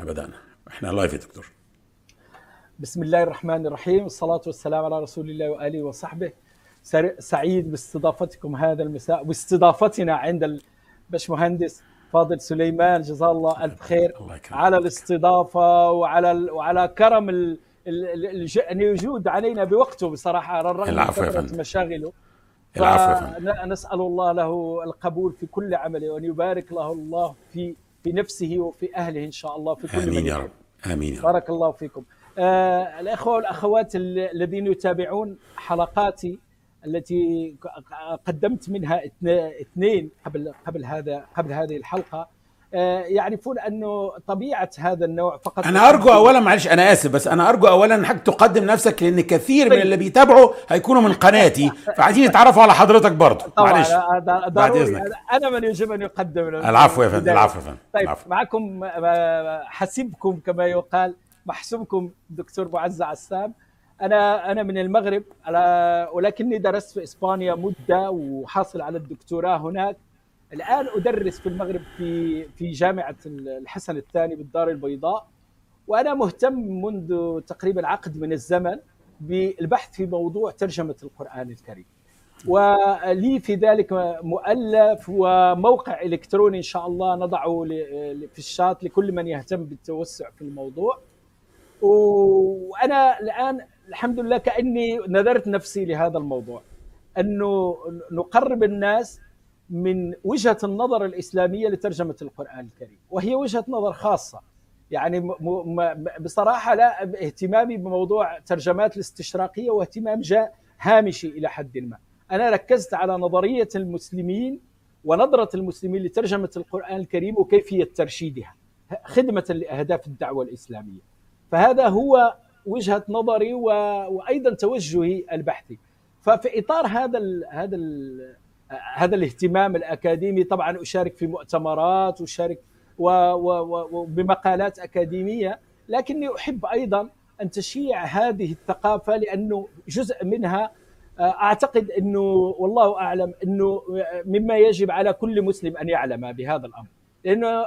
إحنا بدأنا. إحنا لايف يا دكتور. بسم الله الرحمن الرحيم. والصلاة والسلام على رسول الله وآله وصحبه. سعيد باستضافتكم هذا المساء واستضافتنا عند البشمهندس فاضل سليمان. جزاه الله ألف خير الله على الاستضافة وعلى وعلى كرم ال أن يجود علينا بوقته بصراحة. على الرغم من كثرة مشاغله. العفو نسأل الله له القبول في كل عمله وأن يبارك له الله في في نفسه وفي أهله إن شاء الله في كل آمين يا رب. آمين يا رب. بارك الله فيكم. آه الأخوة والأخوات الذين يتابعون حلقاتي التي قدمت منها اثنين قبل قبل هذا قبل هذه الحلقة يعرفون أنه طبيعة هذا النوع فقط أنا أرجو اولا معلش أنا آسف بس أنا أرجو اولا انك تقدم نفسك لأن كثير طيب. من اللي بيتابعوا هيكونوا من قناتي فعايزين يتعرفوا على حضرتك برضه. معلش. بعد إذنك. أنا من يجب أن يقدم العفو يا فندم العفو يا فندم. طيب العفو. معكم آه، حسيبكم كما يقال محسوبكم دكتور معز عسام. أنا أنا من المغرب ولكني درست في إسبانيا مدة وحاصل على الدكتوراه هناك. الآن أدرس في المغرب في في جامعة الحسن الثاني بالدار البيضاء وأنا مهتم منذ تقريبا عقد من الزمن بالبحث في موضوع ترجمة القرآن الكريم. ولي في ذلك مؤلف وموقع إلكتروني إن شاء الله نضعه في الشات لكل من يهتم بالتوسع في الموضوع. وأنا الآن الحمد لله كأني نذرت نفسي لهذا الموضوع أنه نقرب الناس من وجهة النظر الإسلامية لترجمة القرآن الكريم وهي وجهة نظر خاصة. يعني بصراحة لا اهتمامي بموضوع ترجمات الاستشراقية واهتمام جاء هامشي إلى حد ما. أنا ركزت على نظرية المسلمين ونظرة المسلمين لترجمة القرآن الكريم وكيفية ترشيدها خدمة لأهداف الدعوة الإسلامية. فهذا هو وجهة نظري. وأيضا توجهي البحثي. ففي إطار هذا ال هذا ال هذا الاهتمام الأكاديمي طبعا أشارك في مؤتمرات واشارك وبمقالات أكاديمية لكني أحب أيضا أن تشيع هذه الثقافة لأنه جزء منها أعتقد أنه والله أعلم أنه مما يجب على كل مسلم أن يعلم بهذا الأمر. لأنه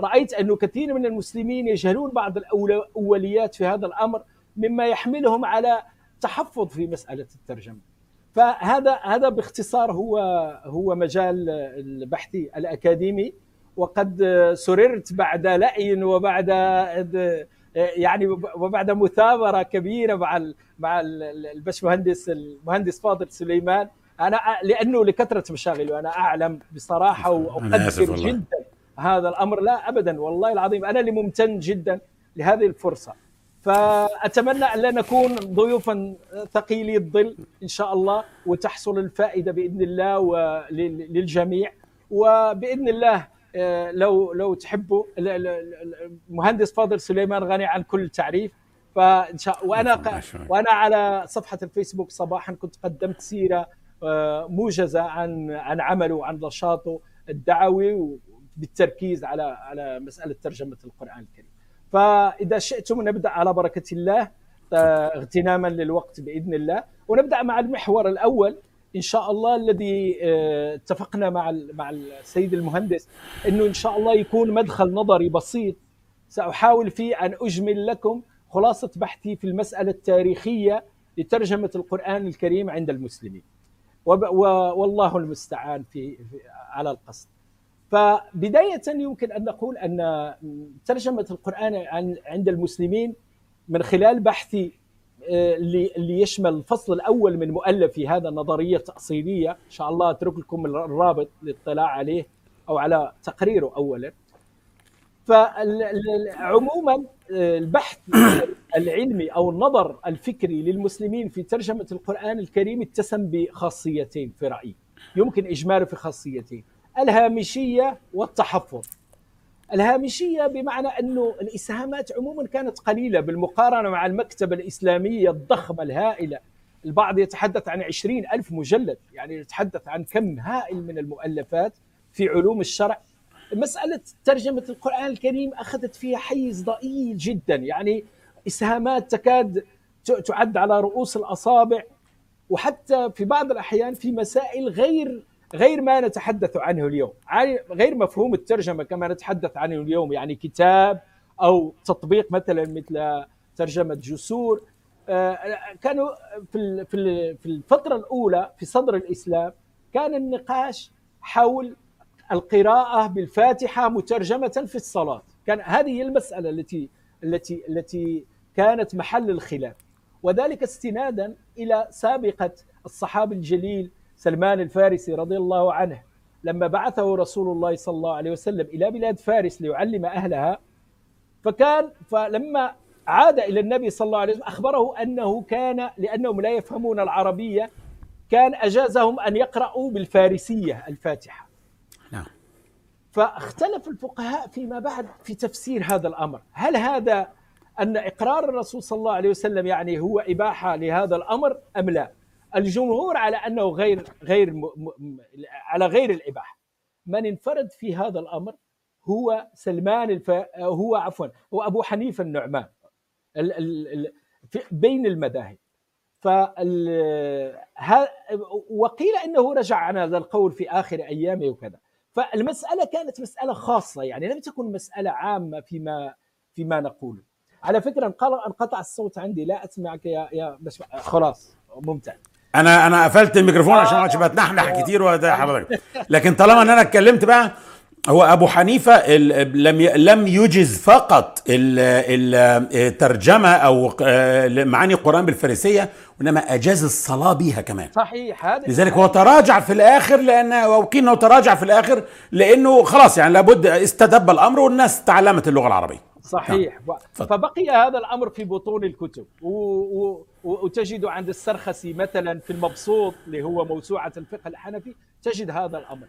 رأيت أنه كثير من المسلمين يجهلون بعض الاوليات في هذا الأمر مما يحملهم على تحفظ في مسألة الترجمة. فهذا هذا باختصار هو هو مجال البحث الأكاديمي. وقد سررت بعد لأي وبعد يعني وبعد مثابرة كبيرة مع مع البشمهندس المهندس فاضل سليمان. أنا لأنه لكثرة مشاغلي وأنا أعلم بصراحة وأقدر جدا هذا الأمر. لا ابدا والله العظيم أنا اللي ممتن جدا لهذه الفرصة. فأتمنى أن لا نكون ضيوفا ثقيلي الظل إن شاء الله وتحصل الفائدة بإذن الله للجميع. وبإذن الله آه، لو لو تحبوا المهندس فاضل سليمان غني عن كل تعريف. فإن شاء وأنا وأنا على صفحة الفيسبوك صباحا كنت قدمت سيرة آه، موجزة عن عن عمله وعن نشاطه الدعوي بالتركيز على على مسألة ترجمة القرآن الكريم. فإذا شئتم نبدأ على بركة الله اغتناما للوقت بإذن الله. ونبدأ مع المحور الأول. إن شاء الله الذي آه، اتفقنا مع مع السيد المهندس إنه إن شاء الله يكون مدخل نظري بسيط. سأحاول فيه أن أجمل لكم خلاصة بحثي في المسألة التاريخية لترجمة القرآن الكريم عند المسلمين. والله المستعان في على القصد. فبداية يمكن أن نقول أن ترجمة القرآن عند المسلمين من خلال بحثي آه، اللي يشمل الفصل الأول من مؤلفي هذا النظرية التأصيلية. إن شاء الله أترك لكم الرابط للاطلاع عليه أو على تقريره أولا. فعموما آه، البحث العلمي أو النظر الفكري للمسلمين في ترجمة القرآن الكريم اتسم بخاصيتين في رأيي. يمكن إجماله في خاصيتين. الهامشية والتحفظ. الهامشية بمعنى أنه الإسهامات عموما كانت قليلة بالمقارنة مع المكتبة الإسلامية الضخمة الهائلة. البعض يتحدث عن عشرين ألف مجلد يعني يتحدث عن كم هائل من المؤلفات في علوم الشرع. مسألة ترجمة القرآن الكريم أخذت فيها حيز ضئيل جدا. يعني إسهامات تكاد تعد على رؤوس الأصابع. وحتى في بعض الأحيان في مسائل غير غير ما نتحدث عنه اليوم. غير مفهوم الترجمة كما نتحدث عنه اليوم يعني كتاب أو تطبيق مثلا مثل ترجمة جسور. آه، كانوا في في الفترة الأولى في صدر الإسلام كان النقاش حول القراءة بالفاتحة مترجمة في الصلاة. كان هذه المسألة التي التي التي كانت محل الخلاف. وذلك استنادا إلى سابقة الصحابي الجليل سلمان الفارسي رضي الله عنه لما بعثه رسول الله صلى الله عليه وسلم إلى بلاد فارس ليعلم أهلها فكان فلما عاد إلى النبي صلى الله عليه وسلم أخبره أنه كان لأنهم لا يفهمون العربية كان أجازهم أن يقرأوا بالفارسية الفاتحة. نعم. فاختلف الفقهاء فيما بعد في تفسير هذا الأمر، هل هذا أن إقرار الرسول صلى الله عليه وسلم يعني هو إباحة لهذا الأمر أم لا؟ الجمهور على أنه غير غير. على غير الإباحة. من انفرد في هذا الأمر هو سلمان الف... هو عفوا هو أبو حنيفة النعمان ال... ال... في بين المذاهب. ف وقيل أنه رجع عن هذا القول في آخر أيامه وكذا فالمسألة كانت مسألة خاصة يعني لم تكن مسألة عامة فيما فيما نقوله على فكرة انقطع الصوت عندي لا أسمعك يا يا خلاص ممتاز أنا أنا قفلت الميكروفون عشان ما اقعدش بتنحنح كتير وده حضرتك. لكن طالما إن أنا اتكلمت بقى هو أبو حنيفة لم لم يجز فقط الترجمة أو آه، معاني القرآن بالفارسية وإنما أجاز الصلاة بها كمان. صحيح هذا لذلك هو تراجع في الآخر لأن وقيل إنه تراجع في الآخر لأنه خلاص يعني لابد استدب الأمر والناس تعلمت اللغة العربية. صحيح. نعم. فبقي هذا الأمر في بطون الكتب. وتجد عند السرخسي مثلا في المبسوط اللي هو موسوعة الفقه الحنفي تجد هذا الأمر.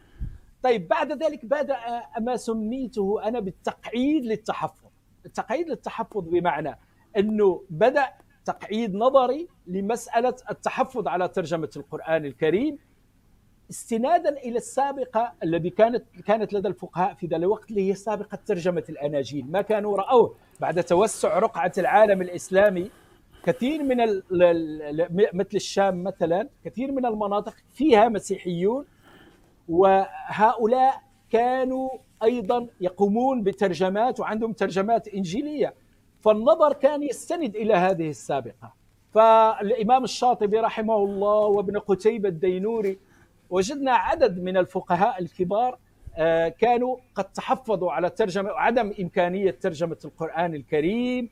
طيب بعد ذلك بدأ ما سميته أنا بالتقعيد للتحفظ. التقعيد للتحفظ بمعنى إنه بدأ تقعيد نظري لمسألة التحفظ على ترجمة القرآن الكريم استنادا إلى السابقة الذي كانت كانت لدى الفقهاء في ذلك الوقت اللي هي سابقة ترجمة الأناجيل. ما كانوا رأوه بعد توسع رقعة العالم الإسلامي كثير من مثل الشام مثلا كثير من المناطق فيها مسيحيون وهؤلاء كانوا أيضا يقومون بترجمات وعندهم ترجمات إنجيلية. فالنظر كان يستند إلى هذه السابقة. فالإمام الشاطبي رحمه الله وابن قتيبة الدينوري وجدنا عدد من الفقهاء الكبار آه، كانوا قد تحفظوا على ترجمه عدم إمكانية ترجمة القرآن الكريم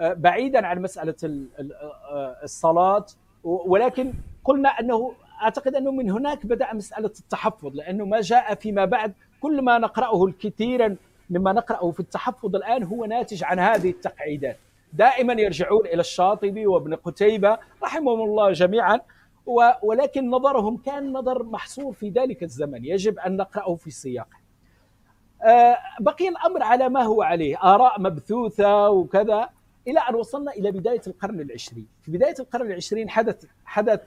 آه، بعيدا عن مسألة آه، الصلاة ولكن قلنا أنه أعتقد أنه من هناك بدأ مسألة التحفظ لأنه ما جاء فيما بعد كل ما نقرأه كثيرا مما نقرأه في التحفظ الآن هو ناتج عن هذه التقعيدات. دائما يرجعون إلى الشاطبي وابن قتيبة رحمهم الله جميعا ولكن نظرهم كان نظر محصور في ذلك الزمن يجب أن نقرأه في سياقه آه، بقي الأمر على ما هو عليه آراء مبثوثة وكذا إلى أن وصلنا إلى بداية القرن العشرين في بداية القرن العشرين حدث حدث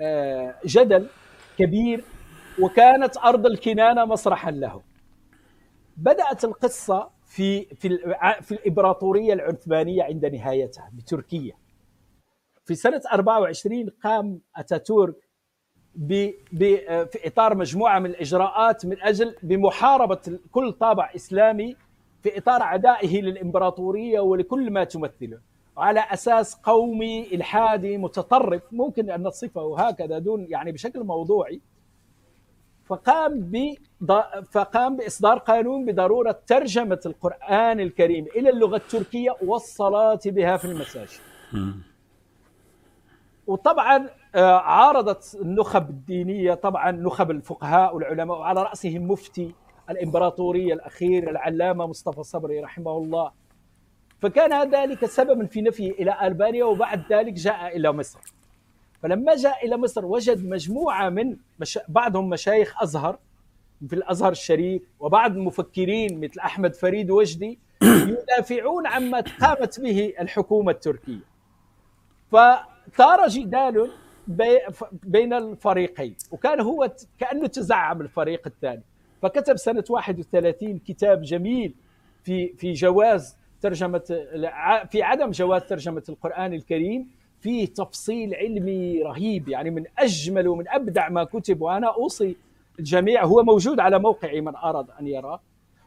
آه، جدل كبير وكانت أرض الكنانة مسرحا له. بدأت القصة في في في الإمبراطورية العثمانية عند نهايتها بتركيا. في سنة 24 قام أتاتورك ب في إطار مجموعة من الإجراءات من أجل بمحاربة كل طابع إسلامي في إطار عدائه للإمبراطورية ولكل ما تمثله. على أساس قومي إلحادي متطرف ممكن أن نصفه هكذا دون يعني بشكل موضوعي فقام ب فقام بإصدار قانون بضرورة ترجمة القرآن الكريم إلى اللغة التركية والصلاة بها في المساجد. وطبعا آه، عارضت النخب الدينية طبعا نخب الفقهاء والعلماء وعلى رأسهم مفتي الإمبراطورية الأخير العلامة مصطفى صبري رحمه الله. فكان ذلك سببا في نفيه إلى ألبانيا وبعد ذلك جاء إلى مصر. فلما جاء إلى مصر وجد مجموعة من مش... بعضهم مشايخ أزهر في الأزهر الشريف وبعض المفكرين مثل أحمد فريد وجدي يدافعون عما قامت به الحكومة التركية. فثار جدال بي... بين الفريقين وكان هو كأنه تزعم الفريق الثاني. فكتب سنة 31 كتاب جميل في في جواز ترجمة في عدم جواز ترجمة القرآن الكريم فيه تفصيل علمي رهيب يعني من أجمل ومن أبدع ما كتب وأنا أوصي الجميع هو موجود على موقعي من أراد أن يراه.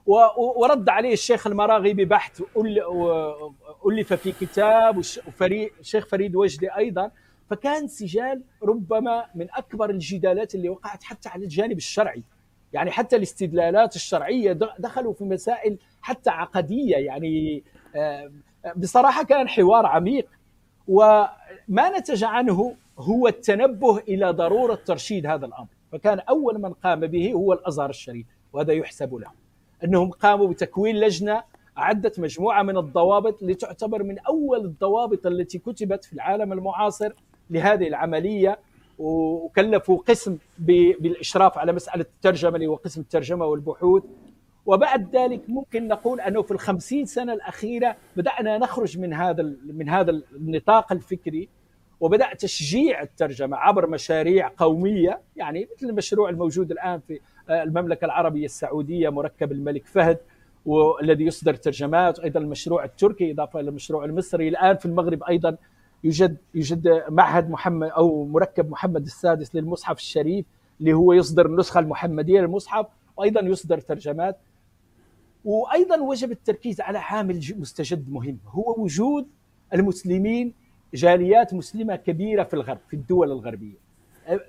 ورد عليه الشيخ المراغي ببحث ألف في كتاب والشيخ فريد وجدي أيضا. فكان سجال ربما من أكبر الجدالات اللي وقعت حتى على الجانب الشرعي. يعني حتى الاستدلالات الشرعية دخلوا في مسائل حتى عقدية. يعني آه، بصراحة كان حوار عميق. وما نتج عنه هو التنبه إلى ضرورة ترشيد هذا الأمر. فكان أول من قام به هو الأزهر الشريف وهذا يحسب له. أنهم قاموا بتكوين لجنة أعدت مجموعة من الضوابط لتعتبر من أول الضوابط التي كتبت في العالم المعاصر لهذه العملية وكلفوا قسم بالإشراف على مسألة الترجمة اللي هو قسم الترجمة والبحوث. وبعد ذلك ممكن نقول أنه في الخمسين سنة الأخيرة بدأنا نخرج من هذا من هذا النطاق الفكري. وبدأ تشجيع الترجمة عبر مشاريع قومية يعني مثل المشروع الموجود الآن في المملكة العربية السعودية مركب الملك فهد والذي يصدر ترجمات وأيضا المشروع التركي إضافة إلى المشروع المصري. الآن في المغرب أيضا يوجد يوجد معهد محمد أو مركب محمد السادس للمصحف الشريف اللي هو يصدر النسخة المحمدية للمصحف وأيضا يصدر ترجمات. وأيضا وجب التركيز على عامل مستجد مهم هو وجود المسلمين جاليات مسلمة كبيرة في الغرب في الدول الغربية.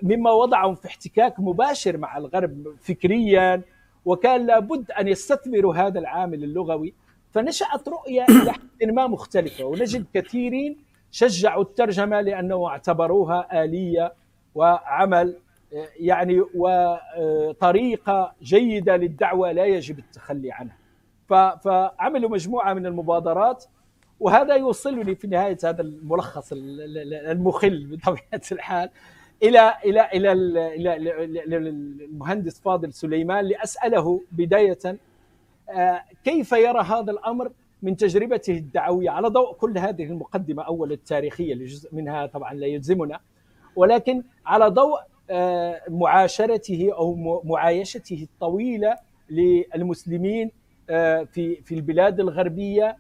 مما وضعهم في احتكاك مباشر مع الغرب فكريا وكان لابد أن يستثمروا هذا العامل اللغوي. فنشأت رؤية إلى حد ما مختلفة ونجد كثيرين شجعوا الترجمة لأنه اعتبروها آلية وعمل يعني وطريقه جيدة للدعوة لا يجب التخلي عنها. فعملوا مجموعة من المبادرات وهذا يوصلني في نهاية هذا الملخص المخل بطبيعه الحال إلى إلى إلى المهندس فاضل سليمان لأسأله بداية آه، كيف يرى هذا الأمر من تجربته الدعوية؟ على ضوء كل هذه المقدمة اولا التاريخية لجزء منها طبعا لا يلزمنا ولكن على ضوء آه، معاشرته أو معايشته الطويلة للمسلمين آه، في في البلاد الغربية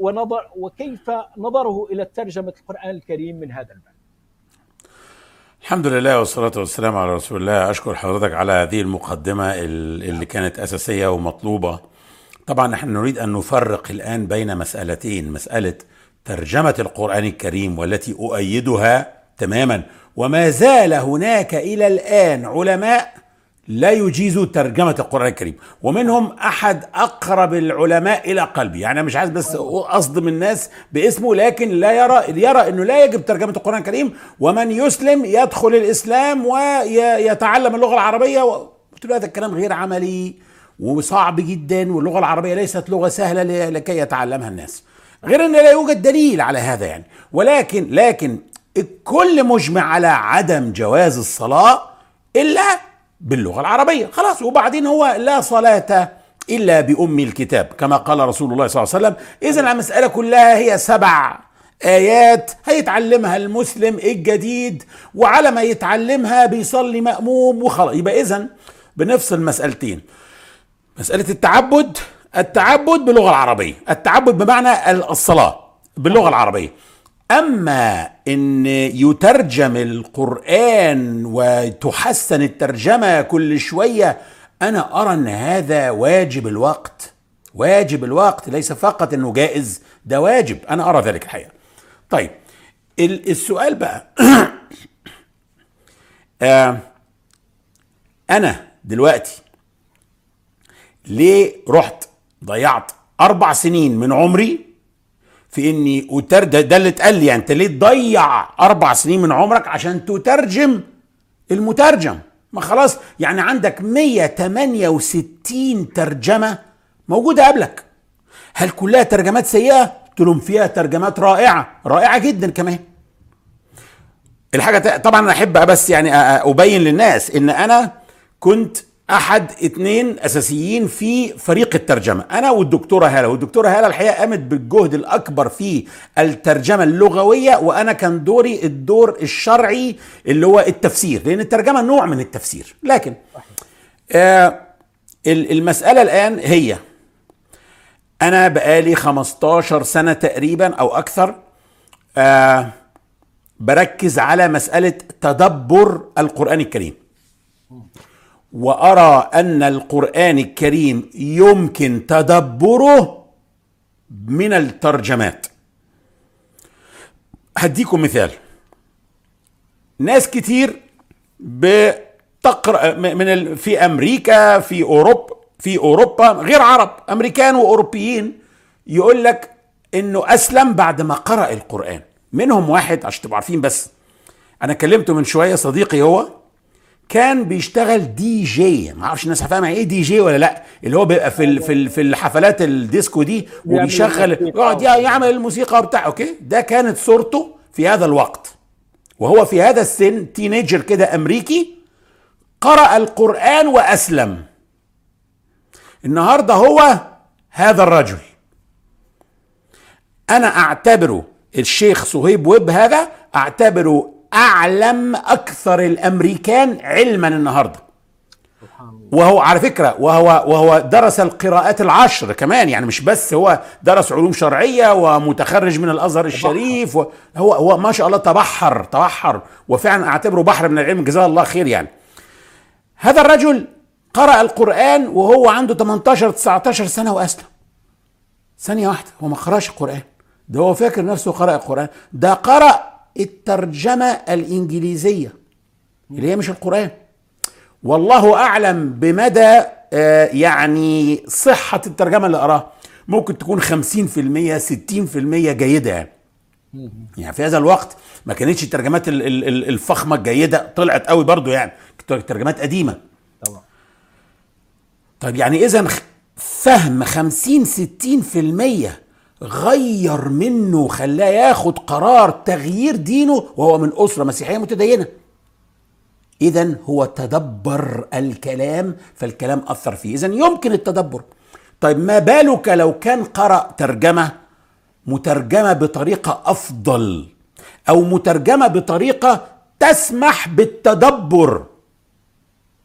ونظر وكيف نظره إلى ترجمه القرآن الكريم من هذا الباب. الحمد لله والصلاة والسلام على رسول الله أشكر حضرتك على هذه المقدمة اللي كانت أساسية ومطلوبة طبعا نحن نريد أن نفرق الآن بين مسألتين مسألة ترجمة القرآن الكريم والتي أؤيدها تماما وما زال هناك إلى الآن علماء لا يجيز ترجمة القرآن الكريم. ومنهم أحد أقرب العلماء إلى قلبي. يعني مش عايز بس أصدم الناس باسمه لكن لا يرى يرى أنه لا يجب ترجمة القرآن الكريم. ومن يسلم يدخل الإسلام ويتعلم اللغة العربية. قلت له هذا الكلام غير عملي وصعب جدا واللغة العربية ليست لغة سهلة لكي يتعلمها الناس. غير أن لا يوجد دليل على هذا يعني. ولكن لكن الكل مجمع على عدم جواز الصلاة إلا باللغة العربية. خلاص وبعدين هو لا صلاة إلا بأم الكتاب كما قال رسول الله صلى الله عليه وسلم. إذا المسألة كلها هي سبع آيات هيتعلمها المسلم الجديد وعلى ما يتعلمها بيصلي مأموم وخلاص. يبقى إذا بنفصل مسألتين مسألة التعبد التعبد باللغة العربية. التعبد بمعنى الصلاة باللغة العربية. أما إن يترجم القرآن وتحسن الترجمة كل شوية أنا أرى إن هذا واجب الوقت. واجب الوقت ليس فقط إنه جائز ده واجب. أنا أرى ذلك الحقيقة. طيب السؤال بقى. آه أنا دلوقتي ليه رحت ضيعت أربع سنين من عمري في إني أترجم ده اللي اتقال لي يعني. أنت ليه تضيع أربع سنين من عمرك عشان تترجم؟ المترجم. ما خلاص يعني عندك 168 ترجمة موجودة قبلك. هل كلها ترجمات سيئة؟ قلت لهم فيها ترجمات رائعة رائعة جدا كمان. الحاجة طبعا أنا أحب بس يعني أبين للناس إن أنا كنت أحد اثنين أساسيين في فريق الترجمة. أنا والدكتورة هالة والدكتورة هالة الحقيقة قامت بالجهد الأكبر في الترجمة اللغوية وأنا كان دوري الدور الشرعي اللي هو التفسير لأن الترجمة نوع من التفسير. لكن آه المسألة الآن هي أنا بقالي 15 سنة تقريبا أو أكثر آه بركز على مسألة تدبر القرآن الكريم. وأرى أن القرآن الكريم يمكن تدبره من الترجمات. هديكم مثال. ناس كتير بتقرأ من. في أمريكا في اوروبا في أوروبا غير عرب أمريكان وأوروبيين يقول لك إنه أسلم بعد ما قرأ القرآن. منهم واحد عشان تبقوا عارفين بس. أنا كلمته من شوية صديقي هو. كان بيشتغل دي جي ما أعرفش الناس فاهمه إيه دي جي ولا لا. اللي هو بيبقى في ال- في في الحفلات الديسكو دي وبيشغل. يقعد يعمل الموسيقى بتاع okay؟ ده كانت صورته في هذا الوقت. وهو في هذا السن تينيجر كده أمريكي قرأ القرآن وأسلم. النهارده هو هذا الرجل. أنا أعتبره الشيخ صهيب ويب هذا أعتبره أعلم أكثر الأمريكان علما النهارده. وهو على فكرة وهو وهو درس القراءات العشر كمان يعني مش بس هو درس علوم شرعية ومتخرج من الأزهر الشريف هو هو ما شاء الله تبحر تبحر وفعلا أعتبره بحر من العلم. جزاه الله خير يعني. هذا الرجل قرأ القرآن وهو عنده 18 19 سنة وأسلم. ثانية واحدة هو ما قرأش القرآن. ده هو فاكر نفسه قرأ القرآن. ده قرأ الترجمة الإنجليزية اللي هي مش القرآن. والله أعلم بمدى آه، يعني صحة الترجمة اللي قراها ممكن تكون 50% 60% جيدة. يعني يعني في هذا الوقت ما كانتش الترجمات ال- ال- ال- الفخمة الجيدة طلعت قوي برضو يعني. ترجمات قديمة. طبعا. طيب يعني اذا فهم 50 60% غير منه خلاه ياخد قرار تغيير دينه وهو من أسرة مسيحية متدينة. اذا هو تدبر الكلام فالكلام أثر فيه. اذا يمكن التدبر. طيب ما بالك لو كان قرأ ترجمة مترجمة بطريقة أفضل أو مترجمة بطريقة تسمح بالتدبر؟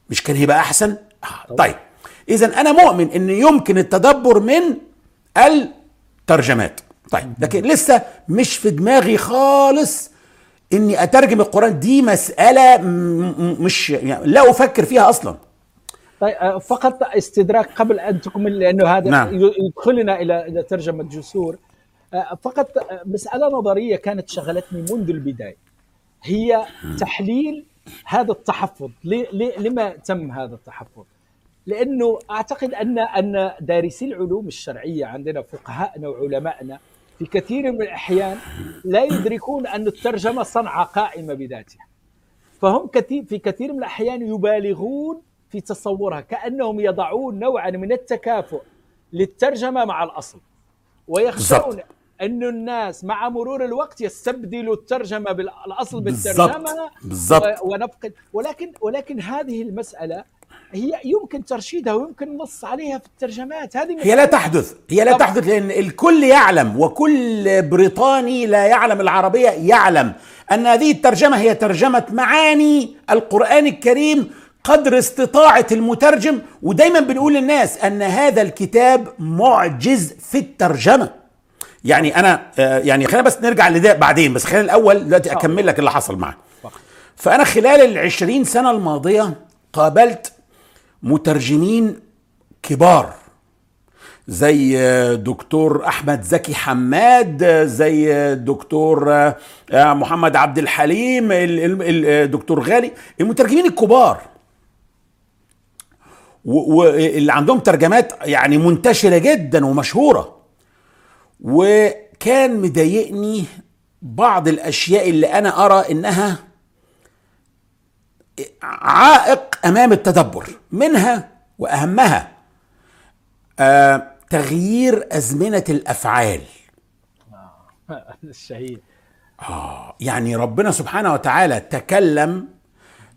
مش كان هيبقى أحسن؟ آه، طيب. اذا أنا مؤمن إن يمكن التدبر من الترجمات طيب لكن لسه مش في دماغي خالص إني أترجم القرآن. دي مسألة مش يعني لا أفكر فيها أصلا. طيب آه، فقط استدراك قبل أن تكمل لأنه هذا نعم. يدخلنا إلى إلى ترجمة جسور. آه، فقط آه، مسألة نظرية كانت شغلتني منذ البداية. هي تحليل هذا التحفظ. لما تم هذا التحفظ؟ لأنه أعتقد ان أن دارسي العلوم الشرعية عندنا فقهاءنا وعلمائنا في كثير من الأحيان لا يدركون أن الترجمة صنعة قائمة بذاتها فهم كثير في كثير من الأحيان يبالغون في تصورها كأنهم يضعون نوعا من التكافؤ للترجمة مع الأصل ويخشون. أن الناس مع مرور الوقت يستبدلوا الترجمة بالاصل. بالترجمة بالضبط. و- ونفقد ولكن ولكن هذه المسألة هي يمكن ترشيدها ويمكن النص عليها في الترجمات. هذه هي لا تحدث هي لا طبعا. تحدث لأن الكل يعلم وكل بريطاني لا يعلم العربية يعلم أن هذه الترجمة هي ترجمة معاني القرآن الكريم قدر استطاعة المترجم ودايما بنقول للناس أن هذا الكتاب معجز في الترجمة. يعني أنا آه، يعني خلينا بس نرجع لده بعدين بس خلينا الأول دلوقتي أكمل لك اللي حصل معاه فأنا خلال العشرين سنة الماضية قابلت مترجمين كبار زي دكتور أحمد زكي حماد زي دكتور محمد عبد الحليم ال- ال- الدكتور غالي المترجمين الكبار. واللي عندهم ترجمات يعني منتشرة جدا ومشهورة. وكان مضايقني بعض الأشياء اللي أنا أرى إنها عائق أمام التدبر منها وأهمها آه تغيير أزمنة الأفعال. الشهيد. يعني ربنا سبحانه وتعالى تكلم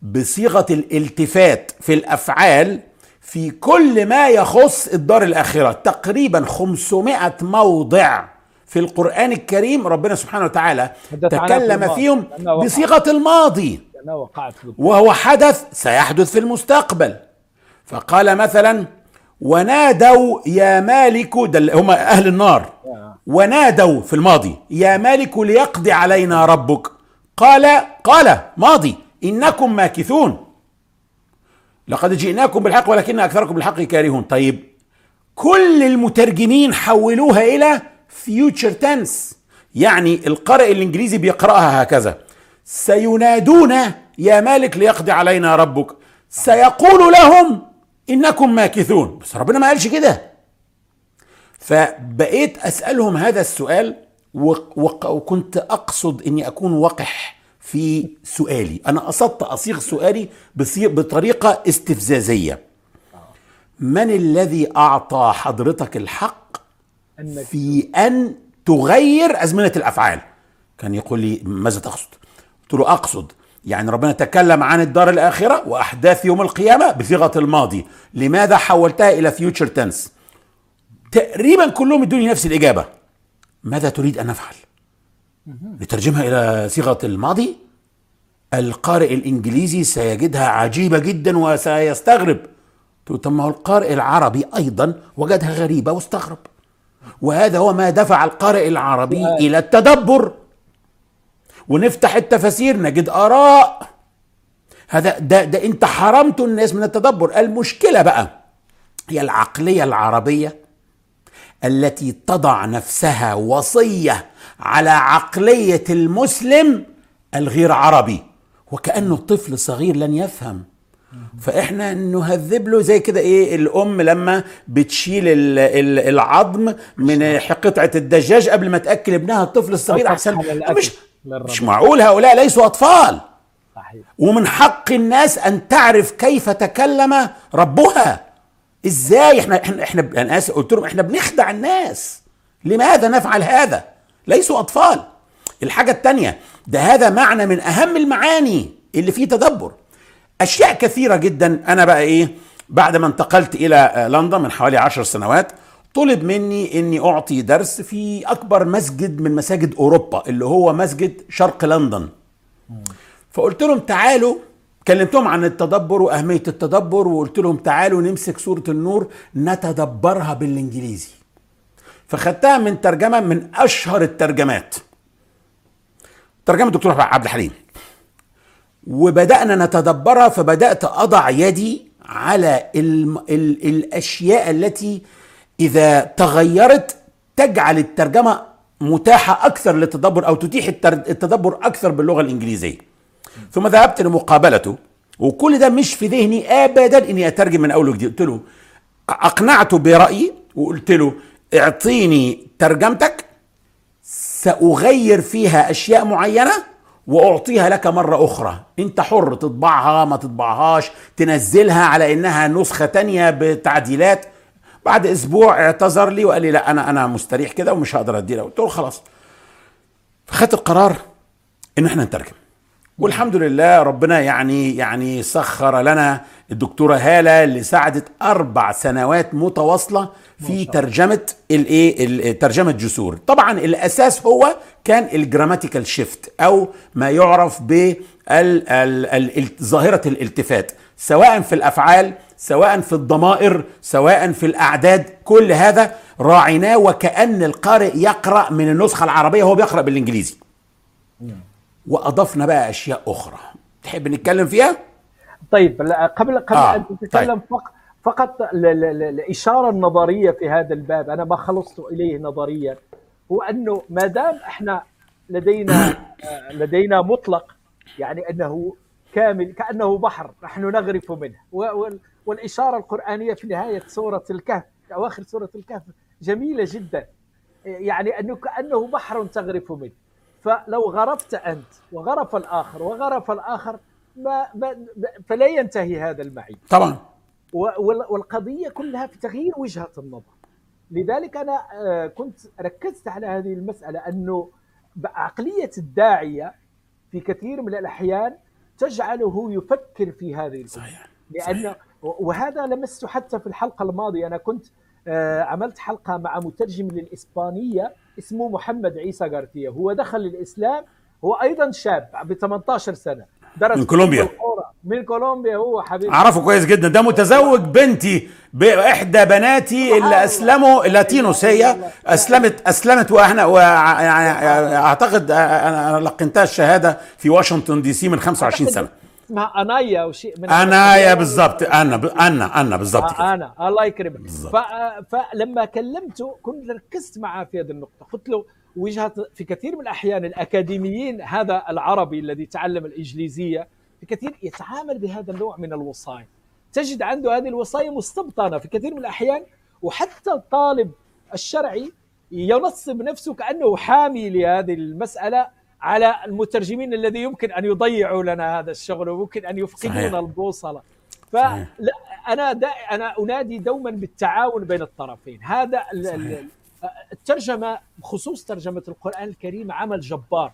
بصيغة الالتفات في الأفعال في كل ما يخص الدار الآخرة تقريبا 500 موضع في القرآن الكريم ربنا سبحانه وتعالى في تكلم الماضي، فيهم. بصيغة الماضي. أنا وقعت في وهو حدث سيحدث في المستقبل. فقال مثلا ونادوا يا مالك اللي هم أهل النار. ونادوا في الماضي. يا مالك ليقضي علينا ربك. قال قال ماضي. إنكم ماكثون. لقد جئناكم بالحق ولكن أكثركم بالحق كارهون. طيب كل المترجمين حولوها إلى فيوتشر تنس يعني القارئ الإنجليزي بيقرأها هكذا. سينادون يا مالك ليقضي علينا ربك. سيقول لهم إنكم ماكثون. بس ربنا ما قالش كده. فبقيت أسألهم هذا السؤال وكنت أقصد إني أكون وقح في سؤالي. أنا قصدت أصيغ سؤالي بطريقة استفزازية. من الذي أعطى حضرتك الحق في أن تغير أزمنة الأفعال؟ كان يقول لي ماذا تقصد؟ قلت له أقصد يعني ربنا تكلم عن الدار الآخرة وأحداث يوم القيامة بصيغة الماضي. لماذا حولتها إلى فيوتشر تنس تقريبا كلهم ادوني نفس الإجابة. ماذا تريد أن نفعل نترجمها إلى صيغة الماضي. القارئ الإنجليزي سيجدها عجيبة جدا وسيستغرب. طب ما هو القارئ العربي أيضا وجدها غريبة واستغرب. وهذا هو ما دفع القارئ العربي إلى التدبر. ونفتح التفاسير نجد آراء. هذا ده, ده انت حرمت الناس من التدبر. المشكلة بقى هي العقلية العربية التي تضع نفسها وصية على عقلية المسلم الغير عربي وكأنه الطفل الصغير لن يفهم. فإحنا نهذب له زي كده إيه الأم لما بتشيل العظم من قطعه الدجاج قبل ما تأكل ابنها الطفل الصغير أحسن. مش مش معقول هؤلاء ليسوا أطفال. صحيح. ومن حق الناس أن تعرف كيف تكلم ربها. إزاي؟ إحنا إحنا إحنا أنا آسف قلت لهم إحنا بنخدع الناس. لماذا نفعل هذا؟ ليسوا أطفال. الحاجة الثانية ده هذا معنى من أهم المعاني اللي فيه تدبر. أشياء كثيرة جدا. أنا بقى إيه؟ بعد ما انتقلت إلى لندن من حوالي عشر سنوات طلب مني إني أعطي درس في أكبر مسجد من مساجد أوروبا اللي هو مسجد شرق لندن. فقلت لهم تعالوا كلمتهم عن التدبر وأهمية التدبر وقلت لهم تعالوا نمسك سورة النور نتدبرها بالإنجليزي. فخدتها من ترجمة من أشهر الترجمات. ترجمة الدكتور عبد الحليم. وبدأنا نتدبرها فبدأت أضع يدي على ال ال الأشياء التي إذا تغيرت تجعل الترجمة متاحة أكثر للتدبر أو تتيح التدبر أكثر باللغة الإنجليزية. ثم ذهبت لمقابلته وكل ده مش في ذهني ابدا إني أترجم من أول وجديد. قلت له أقنعته برأيي وقلت له اعطيني ترجمتك سأغير فيها أشياء معينة وأعطيها لك مرة أخرى. أنت حر تطبعها ما تطبعهاش تنزلها على إنها نسخة تانية بتعديلات. بعد أسبوع اعتذر لي وقال لي لا أنا أنا مستريح كده ومش هقدر ادي قلت له خلاص. فخدت القرار إن إحنا نترجم. والحمد لله ربنا يعني يعني سخر لنا الدكتورة هالة اللي ساعدت أربع سنوات متواصلة في ترجمة الايه ترجمة جسور. طبعا الأساس هو كان ال grammatical shift أو ما يعرف ب ظاهرة الالتفات سواء في الأفعال سواء في الضمائر سواء في الأعداد كل هذا راعيناه وكأن القارئ يقرأ من النسخة العربية وهو بيقرأ بالإنجليزي وأضفنا بقى أشياء أخرى تحب نتكلم فيها طيب قبل قبل آه. أن تتكلم طيب. فقط فقط الاشاره النظرية في هذا الباب أنا ما خلصت إليه نظريا هو أنه ما دام إحنا لدينا لدينا مطلق يعني أنه كامل كأنه بحر نحن نغرف منه والإشارة القرآنية في نهاية سورة الكهف أواخر سورة الكهف جميلة جدا. يعني أنه كانه بحر تغرف منه. فلو غرفت أنت وغرف الآخر وغرف الآخر ما, ما فلا ينتهي هذا المعي طبعا. والقضية كلها في تغيير وجهة النظر. لذلك أنا كنت ركزت على هذه المسألة أنه عقليه الداعية في كثير من الأحيان تجعله يفكر في هذه الأمور. صحيح. لأن صحيح. وهذا لمسته حتى في الحلقة الماضية. أنا كنت عملت حلقة مع مترجم للإسبانية اسمه محمد عيسى غارتيا هو دخل الاسلام هو أيضا شاب ب 18 سنة. درس من كولومبيا. من كولومبيا هو حبيبي. أعرفه كويس جدا. ده متزوج بنتي بإحدى بناتي اللي أسلموا اللاتينوس. هي أسلمت أسلمت وإحنا يعني اعتقد أنا لقنتها الشهادة في واشنطن دي سي من 25 سنة. اسمها أنايا أو شيء من أنايا بالضبط. أنا ب... أنا أنا بالضبط آه أنا. الله يكرمك ف... فلما كلمته كنت ركزت معه في هذه النقطة. قلت له وجهة في كثير من الأحيان الأكاديميين هذا العربي الذي تعلم الإنجليزية في كثير يتعامل بهذا النوع من الوصايا. تجد عنده هذه الوصايا مستبطنة في كثير من الأحيان وحتى الطالب الشرعي ينصب نفسه كأنه حامي لهذه المسألة على المترجمين الذي يمكن أن يضيعوا لنا هذا الشغل وممكن أن يفقدون البوصلة. فلا أنا دا أنا أنادي دوما بالتعاون بين الطرفين. هذا صحيح. الترجمة بخصوص ترجمة القرآن الكريم عمل جبار.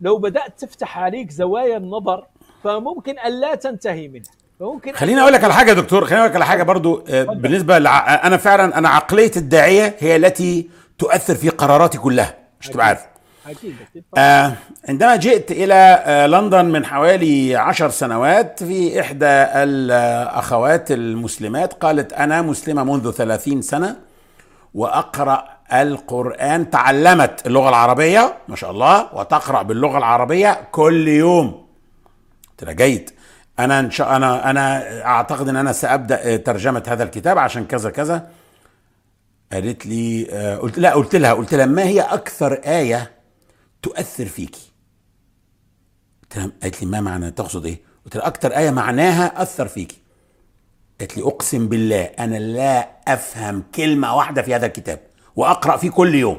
لو بدأت تفتح عليك زوايا النظر فممكن أن لا تنتهي منها. فممكن خليني أقول لك على حاجة دكتور. خليني أقول لك على حاجة برضو بالنسبة لع... أنا فعلا أنا عقلية الداعية هي التي تؤثر في قراراتي كلها. مش تبقى عارف. أكيد آه عندما جئت إلى آه لندن من حوالي عشر سنوات في إحدى الأخوات المسلمات قالت أنا مسلمة منذ ثلاثين سنة وأقرأ القرآن تعلمت اللغة العربية ما شاء الله وتقرأ باللغة العربية كل يوم. جيد. أنا إن شاء أنا أنا أعتقد إن أنا سأبدأ ترجمة هذا الكتاب عشان كذا كذا. قالت لي قلت لا قلت لها قلت لها ما هي أكثر آية تؤثر فيكي. قلت لها قالت لي ما معنى؟ تقصد إيه؟ قلت لها أكثر آية معناها أثر فيكي. قالت لي أقسم بالله أنا لا أفهم كلمة واحدة في هذا الكتاب وأقرأ فيه كل يوم.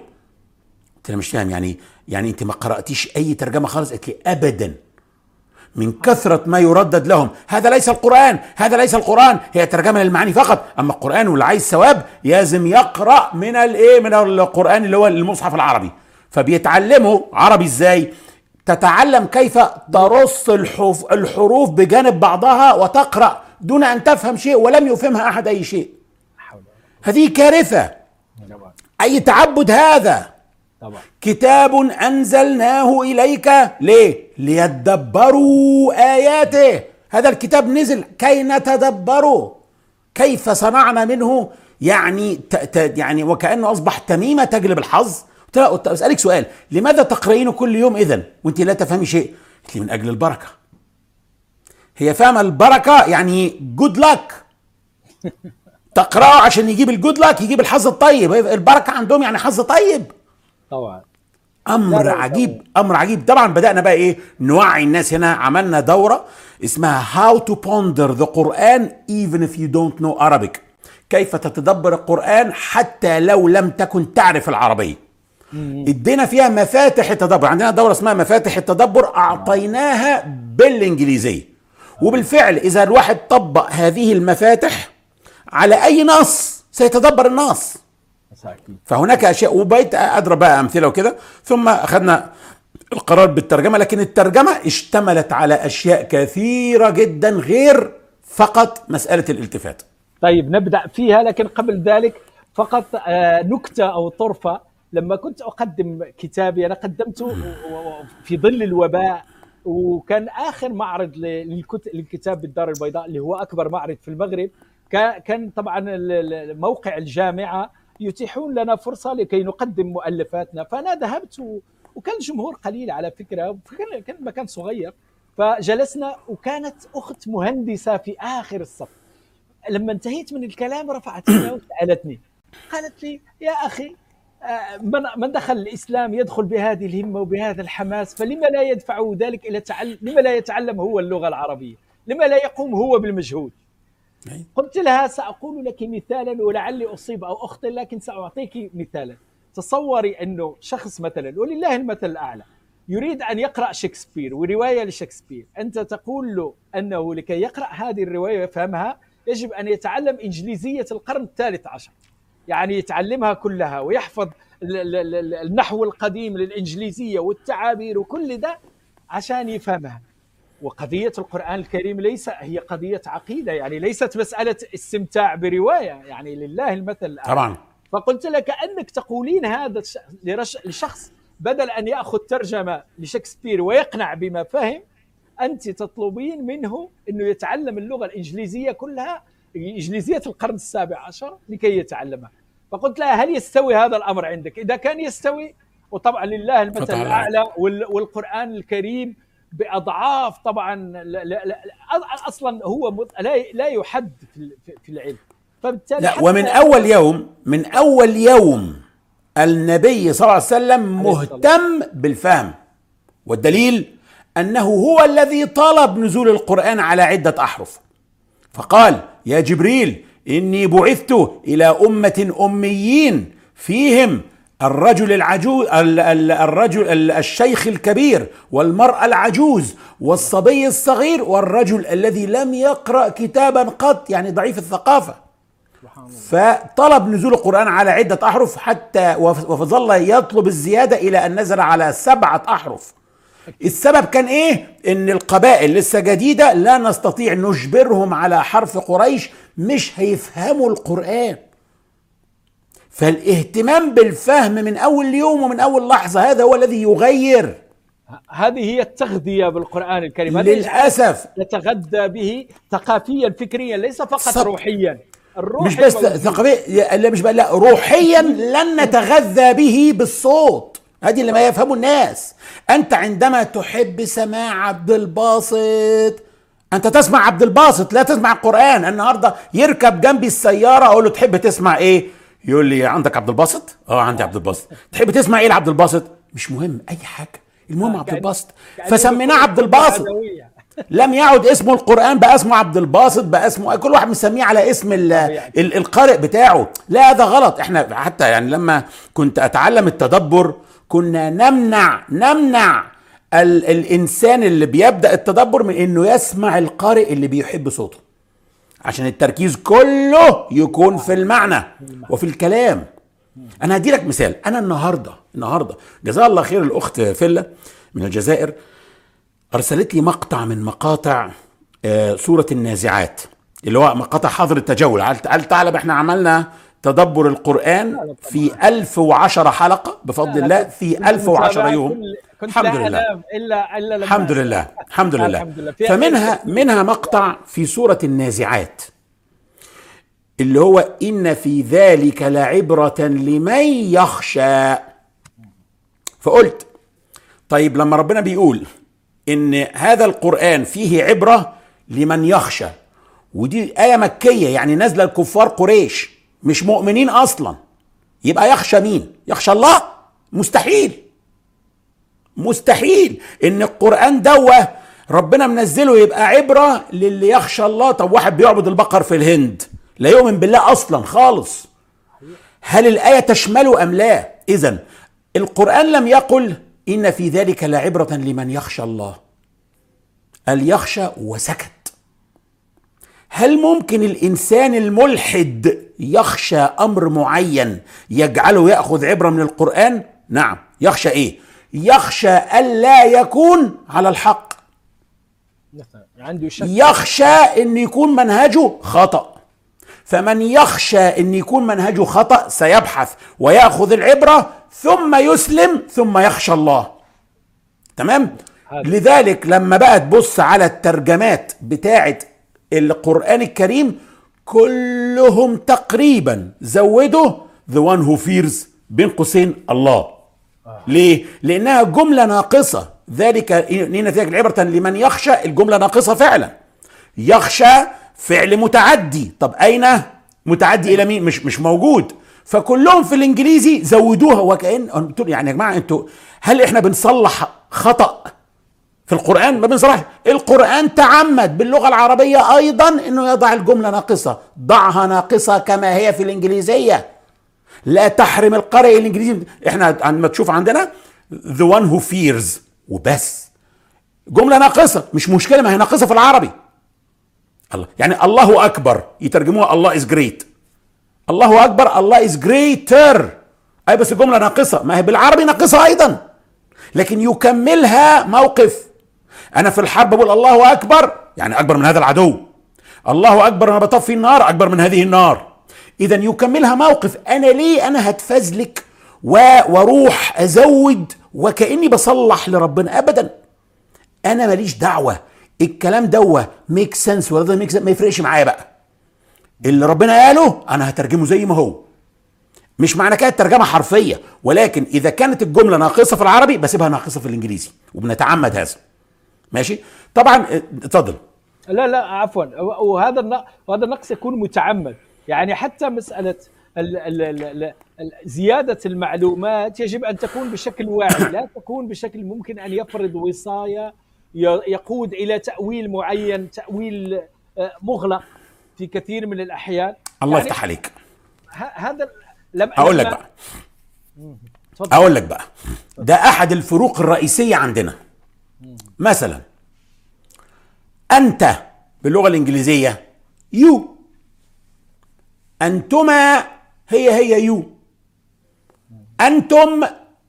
قلت لها مش فاهم يعني يعني أنت ما قرأتيش أي ترجمة خالص؟ قالت لي ابدا. من كثرة ما يردد لهم هذا ليس القرآن هذا ليس القرآن هي ترجمة للمعاني فقط أما القرآن واللي عايز ثواب لازم يقرأ من الإيه من القرآن اللي هو المصحف العربي. فبيتعلموا عربي إزاي. تتعلم كيف ترص الحروف, بجانب بعضها وتقرأ دون أن تفهم شيء ولم يفهمها أحد أي شيء. هذه كارثة. أي تعبد هذا؟ طبعا كتاب أنزلناه إليك ليه؟ ليدبروا آياته. هذا الكتاب نزل كي نتدبره. كيف صنعنا منه؟ يعني يعني وكأنه أصبح تميمة تجلب الحظ. قلت لها أسألك سؤال لماذا تقرأينه كل يوم اذا وأنت لا تفهمي شيء؟ قلت لي من أجل البركة. هي فاهمة البركة يعني جود لك تقرأه عشان يجيب الجود لك يجيب الحظ الطيب. البركة عندهم يعني حظ طيب. طبعا. أمر عجيب أمر عجيب. طبعا بدأنا بقى إيه؟ نوعي الناس هنا. عملنا دورة اسمها how to ponder the Quran even if you don't know Arabic. كيف تتدبر القرآن حتى لو لم تكن تعرف العربية. ادينا فيها مفاتح التدبر. عندنا دورة اسمها مفاتح التدبر أعطيناها بالإنجليزية. وبالفعل إذا الواحد طبق هذه المفاتح على أي نص سيتدبر النص. فهناك أشياء وبقيت ادرى بقى أمثلة وكده. ثم أخذنا القرار بالترجمة لكن الترجمة اشتملت على أشياء كثيرة جدا غير فقط مسألة الالتفات. طيب نبدأ فيها لكن قبل ذلك فقط نكتة أو طرفة لما كنت أقدم كتابي أنا قدمته في ظل الوباء وكان آخر معرض للكتاب بالدار البيضاء اللي هو أكبر معرض في المغرب. كان طبعا موقع الجامعة يتيحون لنا فرصة لكي نقدم مؤلفاتنا. فأنا ذهبت وكان الجمهور قليل على فكرة كان مكان صغير. فجلسنا وكانت أخت مهندسة في آخر الصف. لما انتهيت من الكلام رفعت يدها وسالتني قالت لي يا أخي من من دخل الإسلام يدخل بهذه الهمة وبهذا الحماس فلما لا يدفعه ذلك إلى تعلم لما لا يتعلم هو اللغة العربية؟ لما لا يقوم هو بالمجهود؟ قلت لها سأقول لك مثالا ولعلي أصيب أو أخطئ لكن سأعطيك مثالا تصوري أنه شخص مثلا ولله المثل الأعلى يريد أن يقرأ شكسبير ورواية لشكسبير أنت تقول له أنه لكي يقرأ هذه الرواية ويفهمها يجب أن يتعلم إنجليزية القرن الثالث عشر يعني يتعلمها كلها ويحفظ النحو القديم للإنجليزية والتعابير وكل ده عشان يفهمها. وقضية القرآن الكريم ليس هي قضية عقيدة يعني ليست مسألة استمتاع برواية يعني لله المثل الأعلى. طبعا. فقلت لك أنك تقولين هذا لشخص بدل أن يأخذ ترجمة لشكسبير ويقنع بما فهم أنت تطلبين منه أنه يتعلم اللغة الإنجليزية كلها إنجليزية القرن السابع عشر لكي يتعلمها. فقلت لها هل يستوي هذا الأمر عندك؟ إذا كان يستوي وطبعا لله المثل الأعلى والقرآن الكريم بأضعاف طبعا لا لا لا أصلا هو لا لا يحد في في العلم. فبالتالي لا ومن أول يوم من أول يوم النبي صلى الله عليه وسلم مهتم بالفهم. والدليل أنه هو الذي طلب نزول القرآن على عدة أحرف. فقال يا جبريل إني بعثت إلى أمة أميين فيهم الرجل العجوز الرجل الشيخ الكبير والمرأة العجوز والصبي الصغير والرجل الذي لم يقرأ كتابا قط يعني ضعيف الثقافة. فطلب نزول القرآن على عدة أحرف حتى وظل يطلب الزيادة إلى أن نزل على سبعة أحرف. السبب كان إيه؟ إن القبائل لسه جديدة لا نستطيع نجبرهم على حرف قريش مش هيفهموا القرآن. فالاهتمام بالفهم من أول يوم ومن أول لحظة هذا هو الذي يغير. هذه هي التغذية بالقرآن الكريم. للأسف. نتغذى به ثقافيا فكريا ليس فقط صف. روحيا. الروح مش بس ثقافيا لا مش بقى لا روحيا لن نتغذى به بالصوت. هذه اللي ما يفهمه الناس. أنت عندما تحب سماع عبد الباسط أنت تسمع عبد الباسط لا تسمع القران النهارده يركب جنبي السيارة أقول له تحب تسمع إيه؟ يقول لي عندك عبد الباسط؟ آه عندي عبد الباسط. تحب تسمع إيه لعبد الباسط؟ مش مهم أي حاجة. المهم عبد الباسط. فسميناه عبد الباسط. لم يعد اسمه القرآن بقى اسمه عبد الباسط بقى اسمه كل واحد مسميه على اسم القارئ بتاعه. لا هذا غلط. إحنا حتى يعني لما كنت أتعلم التدبر كنا نمنع نمنع ال الإنسان اللي بيبدأ التدبر من إنه يسمع القارئ اللي بيحب صوته. عشان التركيز كله يكون في المعنى وفي الكلام. أنا هدي لك مثال. أنا النهارده النهارده جزاها الله خير الأخت فيلا من الجزائر أرسلت لي مقطع من مقاطع آه، سورة النازعات اللي هو مقاطع حظر التجول. قال تعالى إحنا عملنا تدبر القرآن في 1010 حلقة بفضل الله في 1010 يوم. الحمد لله. إلا إلا لما الحمد لله الحمد لله, الحمد لله. فمنها منها مقطع في سورة النازعات اللي هو إن في ذلك لعبرة لمن يخشى. فقلت طيب لما ربنا بيقول إن هذا القرآن فيه عبرة لمن يخشى ودي آية مكية يعني نازلة الكفار قريش. مش مؤمنين أصلا. يبقى يخشى مين يخشى الله؟ مستحيل. مستحيل. إن القرآن دوة ربنا منزله يبقى عبرة للي يخشى الله. طب واحد بيعبد البقر في الهند لا يؤمن بالله أصلا خالص. هل الآية تشمله أم لا؟ اذا القرآن لم يقل إن في ذلك لعبرة لمن يخشى الله. قال يخشى وسكت. هل ممكن الإنسان الملحد يخشى أمر معين يجعله يأخذ عبرة من القرآن؟ نعم. يخشى إيه؟ يخشى الا يكون على الحق. عنده شك. يخشى إن يكون منهجه خطأ. فمن يخشى إن يكون منهجه خطأ سيبحث ويأخذ العبرة ثم يسلم ثم يخشى الله. تمام؟ لذلك لما بقى تبص على الترجمات بتاعه القرآن الكريم كلهم تقريبا زودوا the one who fears بين قوسين الله. ليه؟ لأنها جملة ناقصة. ذلك ذلك العبرة لمن يخشى الجملة ناقصة فعلا. يخشى فعل متعدي. طب أين؟ متعدي إلى مين؟ مش مش موجود. فكلهم في الإنجليزي زودوها. وكأن يعني يا جماعة أنتوا هل إحنا بنصلح خطأ؟ في القرآن ما بنصرحش. القرآن تعمد باللغة العربية أيضا أنه يضع الجملة ناقصة. ضعها ناقصة كما هي في الإنجليزية. لا تحرم القارئ الإنجليزي. إحنا عندما تشوف عندنا the one who fears وبس. جملة ناقصة. مش مشكلة ما هي ناقصة في العربي. الله. يعني الله أكبر. يترجموها الله is great. الله أكبر الله is greater. أي بس الجملة ناقصة. ما هي بالعربي ناقصة أيضا. لكن يكملها موقف. أنا في الحرب بقول الله أكبر. يعني أكبر من هذا العدو. الله أكبر أنا بطفي النار أكبر من هذه النار. اذا يكملها موقف. أنا ليه أنا هتفذلك وأروح أزود وكأني بصلح لربنا. ابدا. أنا ماليش دعوة. الكلام دوة. make sense ولا make ما يفرقش معايا بقى. اللي ربنا قاله أنا هترجمه زي ما هو. مش معنى كده الترجمة حرفية. ولكن إذا كانت الجملة ناقصة في العربي بسيبها ناقصة في الإنجليزي. وبنتعمد هذا. ماشي؟ طبعا آه، اتفضل. لا لا عفوا. وهذا وهذا النقص يكون متعمد. يعني حتى مسألة ال ال ال ال ال زيادة المعلومات يجب أن تكون بشكل واعي. لا تكون بشكل ممكن أن يفرض وصاية ي- يقود إلى تأويل معين تأويل آه، مغلق في كثير من الأحيان. الله يعني يفتح عليك. هذا لم أقول لك بقى. أقول لك بقى. ده أحد الفروق الرئيسية عندنا. مثلا أنت باللغة الإنجليزية you أنتما هي هي you أنتم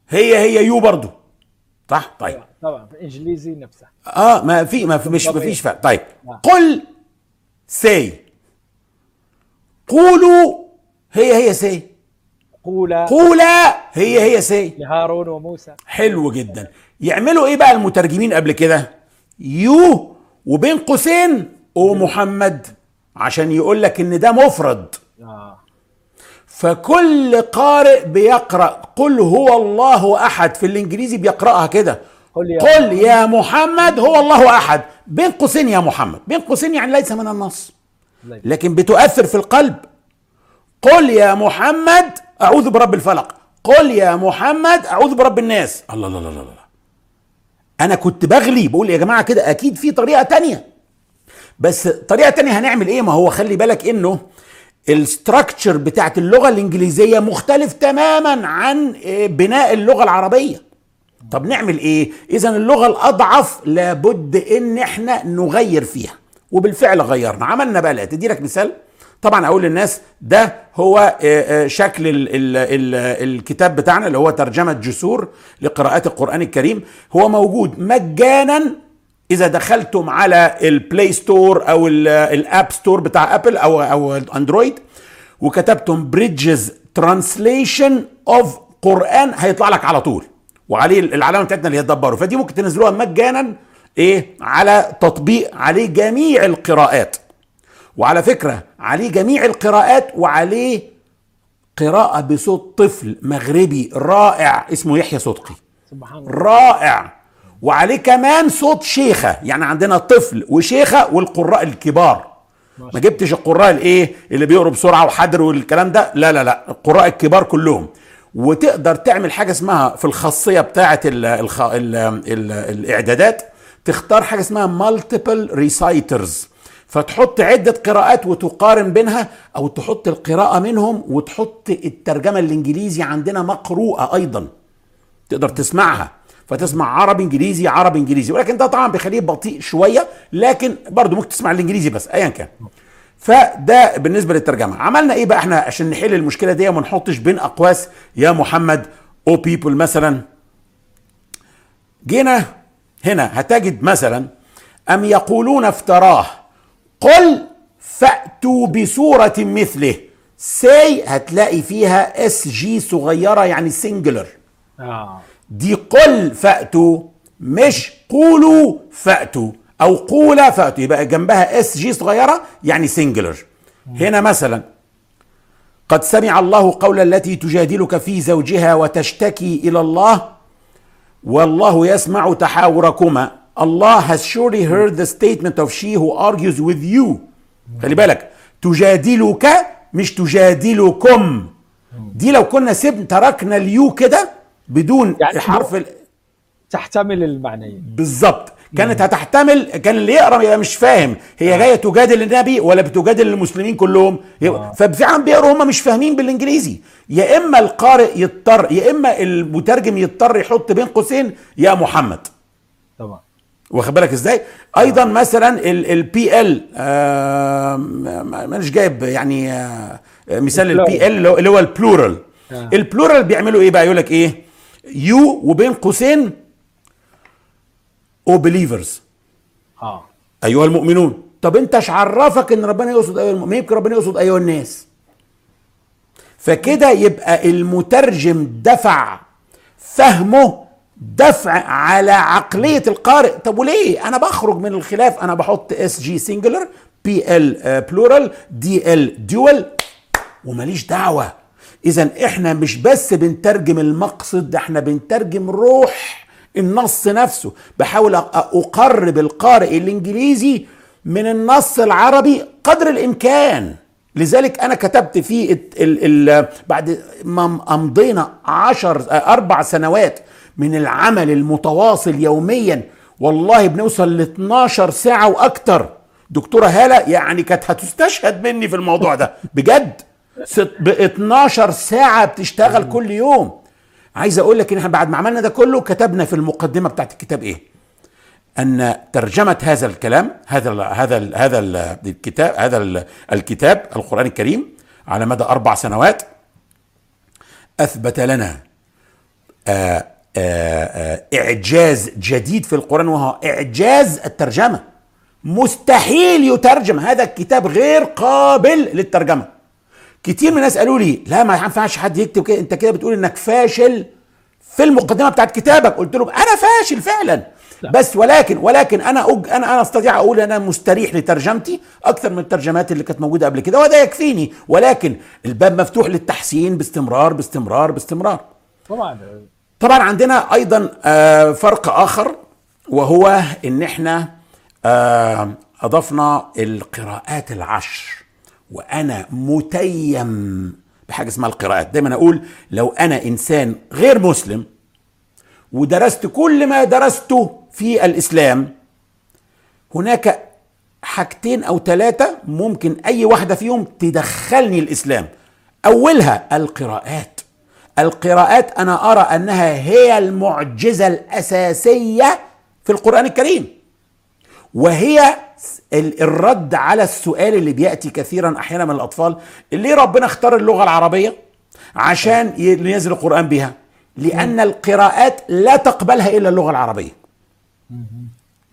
هي هي you برضو. صح؟ طيب. طبعا في الانجليزي نفسه آه ما في ما في مش ما. فيش فرق. طيب. نعم. قل say قولوا هي هي say قولا. قولا. هي هي سي. لهارون وموسى. حلو جدا. يعملوا إيه بقى المترجمين قبل كده؟ يو وبين قوسين ومحمد عشان يقول لك إن ده مفرد. آه. فكل قارئ بيقرأ. قل هو الله أحد. في الإنجليزي بيقرأها كده. قل يا قل يا محمد هو الله أحد. بين قوسين يا محمد. بين قوسين يعني ليس من النص. لكن بتؤثر في القلب. قل يا محمد أعوذ برب الفلق. قل يا محمد أعوذ برب الناس. الله الله الله الله. أنا كنت بغلي بقول يا جماعة كده أكيد في طريقة تانية. بس طريقة تانية هنعمل إيه؟ ما هو خلي بالك إنه الستراكشر بتاعت اللغة الإنجليزية مختلف تماما عن آه، بناء اللغة العربية. طب نعمل إيه؟ اذا اللغة الأضعف لابد إن إحنا نغير فيها. وبالفعل غيرنا. عملنا بقى لا تدي لك مثال. طبعا أقول للناس ده هو آه، آه، شكل ال ال ال الكتاب بتاعنا اللي هو ترجمة جسور لقراءات القرآن الكريم. هو موجود مجانا إذا دخلتم على ال Play Store أو ال- ال App Store بتاع Apple أو أو Android وكتبتم Bridges translation of Quran هيطلع لك على طول. وعليه العلامة بتاعتنا اللي هي دبروا فدي ممكن تنزلوها مجانا إيه على تطبيق عليه جميع القراءات. وعلى فكرة عليه جميع القراءات وعليه قراءة بصوت طفل مغربي رائع اسمه يحيى صدقي. سبحان الله. رائع. وعليه كمان صوت شيخة يعني عندنا طفل وشيخة والقراء الكبار. ما جبتش القراء الايه اللي بيقروا بسرعة وحدر والكلام ده؟ لا لا لا القراء الكبار كلهم. وتقدر تعمل حاجة اسمها في الخاصية بتاعه ال الخ... ال ال الإعدادات تختار حاجة اسمها multiple reciters فتحط عدة قراءات وتقارن بينها أو تحط القراءة منهم وتحط الترجمة الإنجليزي عندنا مقروءة أيضا. تقدر تسمعها. فتسمع عربي إنجليزي عربي إنجليزي. ولكن ده طبعا بيخليه بطيء شوية لكن برضه ممكن تسمع الإنجليزي بس ايا كان. فده بالنسبة للترجمة. عملنا إيه بقى إحنا عشان نحل المشكلة دي وما نحطش بين أقواس؟ يا محمد أو people مثلا. جينا هنا هتجد مثلا أم يقولون افتراه؟ قل فأتوا بسورة مثله. say هتلاقي فيها SG صغيرة يعني singular آه. دي قل فأتوا مش قولوا فأتوا. أو قولا فأتوا يبقى جنبها SG صغيرة يعني singular هنا مثلا قد سمع الله قول التي تجادلك في زوجها وتشتكي إلى الله والله يسمع تحاوركما. الله has surely heard the statement of she who argues with you. خلي بالك تجادلك مش تجادلكم دي لو كنا سيب تركنا اليو كده بدون يعني حرف ال... تحتمل المعنيين. بالظبط كانت هتحتمل كان اللي يقرأ يبقى مش فاهم. هي جاية تجادل النبي ولا بتجادل المسلمين كلهم؟ آه. ففعلا بيقروا هم مش فاهمين بالإنجليزي. يا إما القارئ يضطر يا إما المترجم يضطر يحط بين قوسين يا محمد. طبعا. واخد بالك إزاي؟ أيضا مثلا ال PL مانيش جايب يعني آه، مثال ال PL اللي هو ال plural آه. ال plural بيعملوا إيه بقى؟ يقول لك إيه؟ you وبين قوسين O believers آه. أيها المؤمنون. طب انت إيش عرفك ان ربنا يقصد أيها المؤمنين يمكن ربنا يقصد أيها الناس. فكده يبقى المترجم دفع فهمه دفع على عقلية القارئ. طب وليه؟ أنا بخرج من الخلاف. أنا بحط SG singular PL plural DL dual وماليش دعوة. اذا إحنا مش بس بنترجم المقصد ده إحنا بنترجم روح النص نفسه. بحاول أ- أقرب القارئ الإنجليزي من النص العربي قدر الإمكان. لذلك أنا كتبت في ال ال بعد ما أمضينا عشر أربع سنوات من العمل المتواصل يوميا. والله بنوصل ل 12 ساعة وأكتر. دكتورة هالة يعني كانت هتستشهد مني في الموضوع ده. بجد. ب 12 ساعة بتشتغل كل يوم. عايز أقول لك إن إحنا بعد ما عملنا ده كله كتبنا في المقدمة بتاعت الكتاب إيه؟ أن ترجمة هذا الكلام هذا ال هذا ال هذا ال الكتاب هذا ال الكتاب القرآن الكريم على مدى أربع سنوات أثبت لنا آآ آآ إعجاز جديد في القرآن وهو إعجاز الترجمة. مستحيل يترجم هذا الكتاب غير قابل للترجمة. كتير من الناس قالوا لي لا ما ينفعش حد يكتب كده أنت كده بتقول إنك فاشل في المقدمة بتاعت كتابك. قلت لهم أنا فاشل فعلا. بس ولكن ولكن أنا أج أنا أنا أستطيع أقول أنا مستريح لترجمتي أكثر من الترجمات اللي كانت موجودة قبل كده وده يكفيني. ولكن الباب مفتوح للتحسين باستمرار باستمرار باستمرار. طبعا. طبعا عندنا أيضا آه، فرق آخر وهو إن إحنا آه، أضفنا القراءات العشر وأنا متيم بحاجة اسمها القراءات. دايما أقول لو أنا إنسان غير مسلم ودرست كل ما درسته في الإسلام هناك حاجتين أو ثلاثة ممكن أي واحدة فيهم تدخلني الإسلام. أولها القراءات. القراءات أنا أرى أنها هي المعجزة الأساسية في القرآن الكريم. وهي ال- الرد على السؤال اللي بيأتي كثيرا أحيانا من الأطفال ليه ربنا اختار اللغة العربية؟ عشان ينزل القرآن بها. لأن القراءات لا تقبلها إلا اللغة العربية.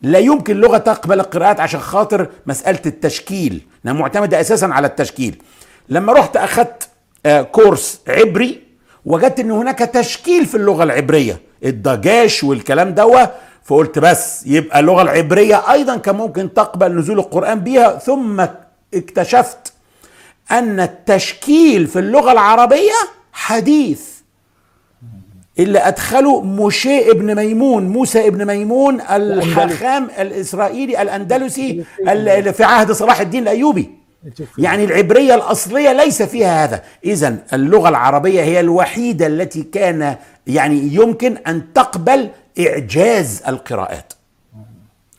لا يمكن لغة تقبل القراءات عشان خاطر مسألة التشكيل. انها معتمده أساسا على التشكيل. لما رحت اخذت آه، كورس عبري وجدت إن هناك تشكيل في اللغة العبرية. الضجاش والكلام دوا فقلت بس يبقى اللغة العبرية أيضا كان ممكن تقبل نزول القرآن بها ثم اكتشفت أن التشكيل في اللغة العربية حديث. اللي ادخله موشي ابن ميمون موسى ابن ميمون الحاخام الإسرائيلي الأندلسي اللي في عهد صلاح الدين الأيوبي. يعني العبرية الأصلية ليس فيها هذا. اذا اللغة العربية هي الوحيدة التي كان يعني يمكن أن تقبل إعجاز القراءات.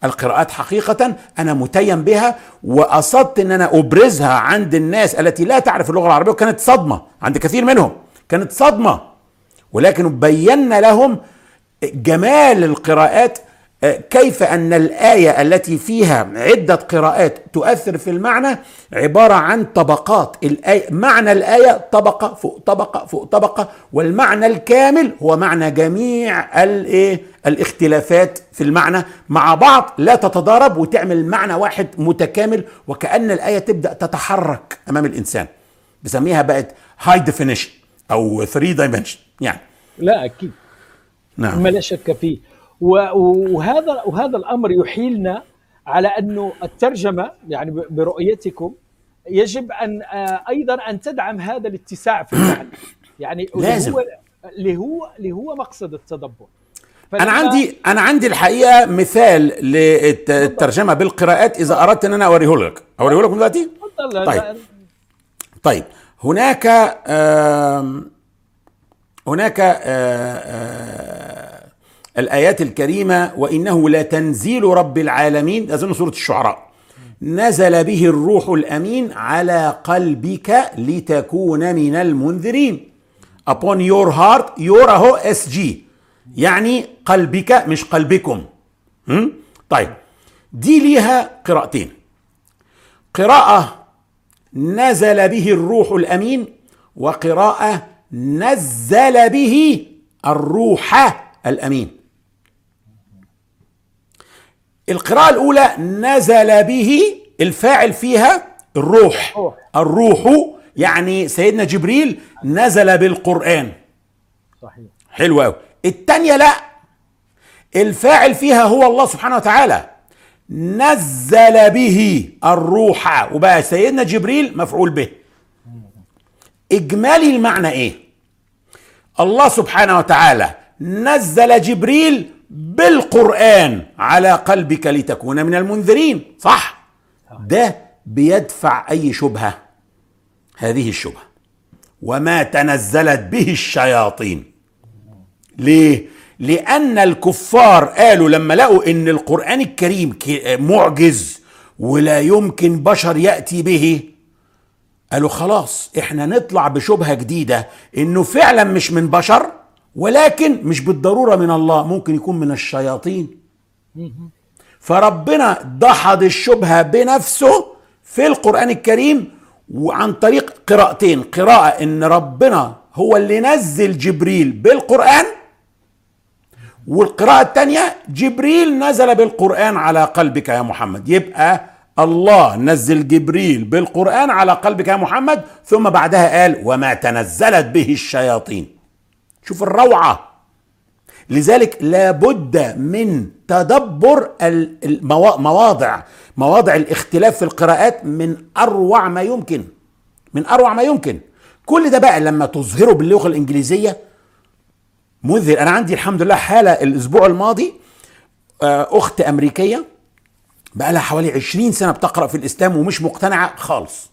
القراءات حقيقة أنا متيم بها وقصدت أن أنا أبرزها عند الناس التي لا تعرف اللغة العربية وكانت صدمة عند كثير منهم. كانت صدمة. ولكن بينا لهم جمال القراءات كيف أن الآية التي فيها عدة قراءات تؤثر في المعنى عبارة عن طبقات. الآية معنى الآية طبقة فوق طبقة فوق طبقة والمعنى الكامل هو معنى جميع الايه الاختلافات في المعنى. مع بعض لا تتضارب وتعمل معنى واحد متكامل وكأن الآية تبدأ تتحرك أمام الإنسان. بسميها بقت high definition أو 3 dimension يعني. لا أكيد. نعم. ما لا شك فيه. وهذا وهذا الأمر يحيلنا على أنه الترجمة يعني برؤيتكم يجب أن آه، أيضا أن تدعم هذا الاتساع في المعنى يعني لازم. هو اللي هو اللي هو مقصد التدبر. أنا عندي أنا عندي الحقيقة مثال للترجمة بالقراءات إذا أردت أن أنا أوريه لك. أوريه لكم دلوقتي؟ طيب. طيب. هناك آم، هناك آه، آه، الآيات الكريمة وإنه لتنزيل رب العالمين أظن سورة الشعراء. نزل به الروح الأمين على قلبك لتكون من المنذرين. Upon your heart your أهو اس جي يعني قلبك مش قلبكم؟ طيب. دي ليها قراءتين. قراءة نزل به الروح الأمين وقراءة نزل به الروح الأمين. القراءة الأولى نزل به الفاعل فيها الروح. روح. الروح يعني سيدنا جبريل نزل بالقرآن. صحيح. حلو قوي الثانية لا. الفاعل فيها هو الله سبحانه وتعالى. نزل به الروح. وبقى سيدنا جبريل مفعول به. إجمالي المعنى إيه؟ الله سبحانه وتعالى نزل جبريل بالقرآن على قلبك لتكون من المنذرين. صح؟ ده بيدفع أي شبهة؟ هذه الشبهة. وما تنزلت به الشياطين. ليه؟ لأن الكفار قالوا لما لقوا إن القرآن الكريم معجز ولا يمكن بشر يأتي به قالوا خلاص إحنا نطلع بشبهة جديدة إنه فعلا مش من بشر ولكن مش بالضرورة من الله ممكن يكون من الشياطين. فربنا دحض الشبهة بنفسه في القرآن الكريم وعن طريق قراءتين. قراءة إن ربنا هو اللي نزل جبريل بالقرآن والقراءة الثانية جبريل نزل بالقرآن على قلبك يا محمد. يبقى الله نزل جبريل بالقرآن على قلبك يا محمد ثم بعدها قال وما تنزلت به الشياطين. شوف الروعة. لذلك لابد من تدبر المواضع مواضع. الاختلاف في القراءات من أروع ما يمكن. من أروع ما يمكن. كل ده بقى لما تظهره باللغة الإنجليزية. مذهل أنا عندي الحمد لله حالة الأسبوع الماضي أخت أمريكية بقى لها حوالي 20 سنة بتقرأ في الإسلام ومش مقتنعة خالص.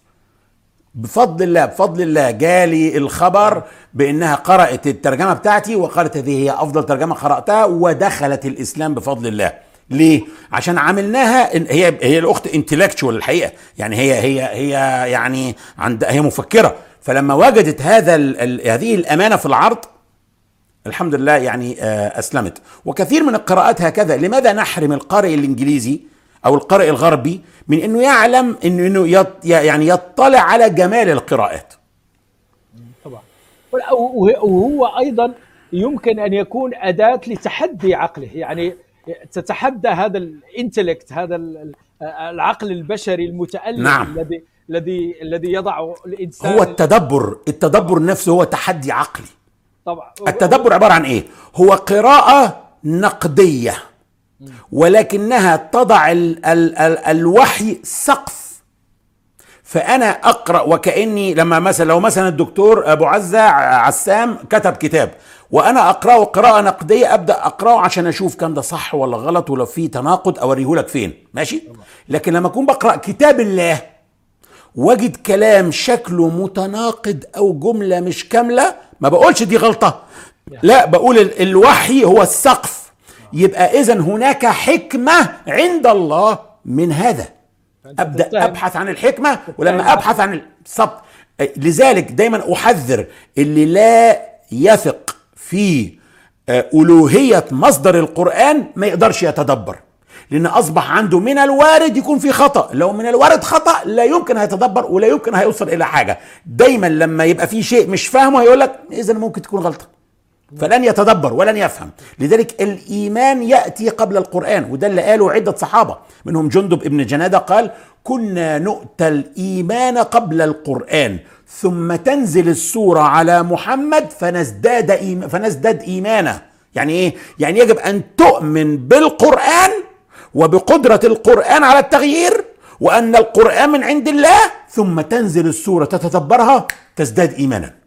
بفضل الله بفضل الله جالي الخبر بأنها قرأت الترجمة بتاعتي وقالت هذه هي أفضل ترجمة قرأتها ودخلت الإسلام بفضل الله. ليه؟ عشان عملناها هي هي الأخت انتلكتشوال الحقيقة. يعني هي هي هي يعني عند هي مفكرة. فلما وجدت هذا هذه الأمانة في العرض الحمد لله يعني أسلمت. وكثير من القراءات هكذا لماذا نحرم القارئ الإنجليزي أو القارئ الغربي من إنه يعلم إنه يط يعني يطلع على جمال القراءات. طبعا. وهو أيضا يمكن أن يكون أداة لتحدي عقله. يعني تتحدى هذا الإنتلكت هذا العقل البشري المتالم نعم. الذي الذي الذي يضع الإنسان هو التدبر التدبر نفسه هو تحدي عقلي. طبعا. التدبر عبارة عن إيه؟ هو قراءة نقدية. ولكنها تضع ال ال ال الوحي سقف. فأنا أقرأ وكأني لما مثلا لو مثلا الدكتور أبو عزة عسام كتب كتاب وأنا أقرأه قراءة نقدية أبدأ أقرأه عشان أشوف كان ده صح ولا غلط ولو في تناقض أوريه لك فين. ماشي؟ لكن لما أكون بقرأ كتاب الله واجد كلام شكله متناقض أو جملة مش كاملة ما بقولش دي غلطة. لا بقول الوحي هو السقف. يبقى اذا هناك حكمة عند الله من هذا. أبدأ أبحث عن الحكمة ولما أبحث عن الصبت لذلك دايما أحذر اللي لا يثق في ألوهية مصدر القرآن ما يقدرش يتدبر. لأن أصبح عنده من الوارد يكون في خطأ. لو من الوارد خطأ لا يمكن هيتدبر ولا يمكن هيوصل إلى حاجة. دايما لما يبقى في شيء مش فاهمه هيقول لك اذا ممكن تكون غلطة. فلن يتدبر ولن يفهم. لذلك الإيمان يأتي قبل القرآن وده اللي قاله عدة صحابة منهم جندب ابن جنادة قال كنا نؤتى الإيمان قبل القرآن ثم تنزل السورة على محمد فنزداد إيمان فنزداد إيمانا يعني إيه؟ يعني يجب أن تؤمن بالقرآن وبقدرة القرآن على التغيير وأن القرآن من عند الله ثم تنزل السورة تتدبرها تزداد إيمانا.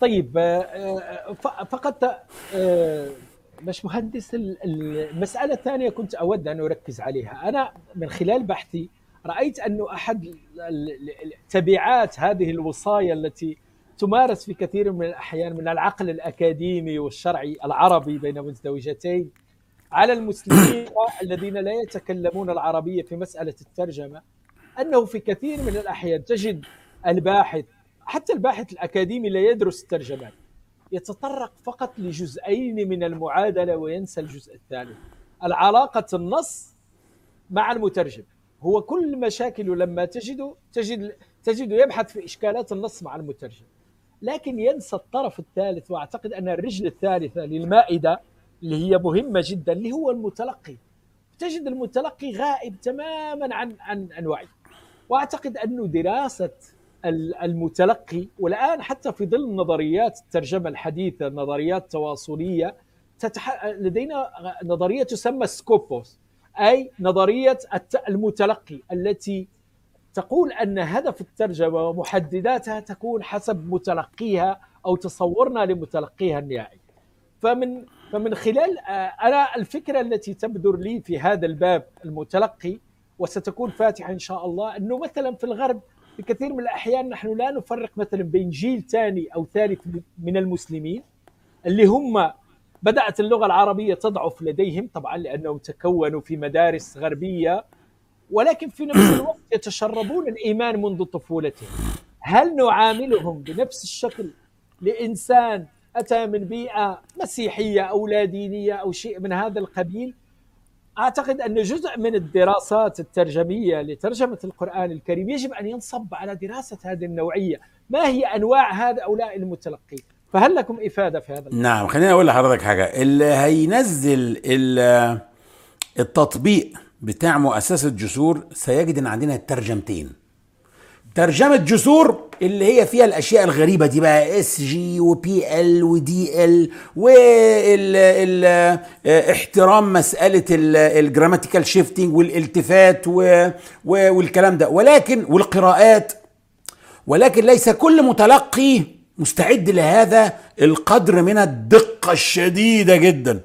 طيب فقط باش مهندس المسألة الثانية كنت أود أن أركز عليها. أنا من خلال بحثي رأيت أنه أحد تبعات هذه الوصايا التي تمارس في كثير من الأحيان من العقل الأكاديمي والشرعي العربي بين مزدوجتين على المسلمين الذين لا يتكلمون العربية في مسألة الترجمة أنه في كثير من الأحيان تجد الباحث حتى الباحث الأكاديمي لا يدرس الترجمات يتطرق فقط لجزئين من المعادلة وينسى الجزء الثالث. العلاقة النص مع المترجم. هو كل مشاكله لما تجده تجد تجد يبحث في إشكالات النص مع المترجم. لكن ينسى الطرف الثالث وأعتقد أن الرجل الثالثه للمائدة اللي هي مهمة جدا اللي هو المتلقي. تجد المتلقي غائب تماما عن عن عن وعي. وأعتقد انه دراسة المتلقي والآن حتى في ظل نظريات الترجمة الحديثة النظريات التواصليه تتح... لدينا نظرية تسمى سكوبوس أي نظرية المتلقي التي تقول أن هدف الترجمة ومحدداتها تكون حسب متلقيها أو تصورنا لمتلقيها النهائي. فمن فمن خلال آه، أنا الفكرة التي تبدر لي في هذا الباب المتلقي وستكون فاتحة إن شاء الله أنه مثلا في الغرب في كثير من الأحيان نحن لا نفرق مثلا بين جيل ثاني أو ثالث من المسلمين اللي هم بدأت اللغة العربية تضعف لديهم طبعا لأنهم تكونوا في مدارس غربية ولكن في نفس الوقت يتشربون الإيمان منذ طفولتهم. هل نعاملهم بنفس الشكل لإنسان أتى من بيئة مسيحية أو لا دينية أو شيء من هذا القبيل؟ أعتقد أن جزء من الدراسات الترجمية لترجمة القرآن الكريم يجب أن ينصب على دراسة هذه النوعية، ما هي أنواع هؤلاء المتلقين؟ فهل لكم إفادة في هذا؟ نعم خليني أقول لحضرتك حاجة اللي هينزل التطبيق بتاع مؤسسة جسور سيجد إن عندنا ترجمتين ترجمة جسور اللي هي فيها الأشياء الغريبة دي بقى SG و PL و DL واحترام مسألة ال grammatical shifting والالتفات والكلام ده. ولكن والقراءات ولكن ليس كل متلقي مستعد لهذا القدر من الدقة الشديدة جدا.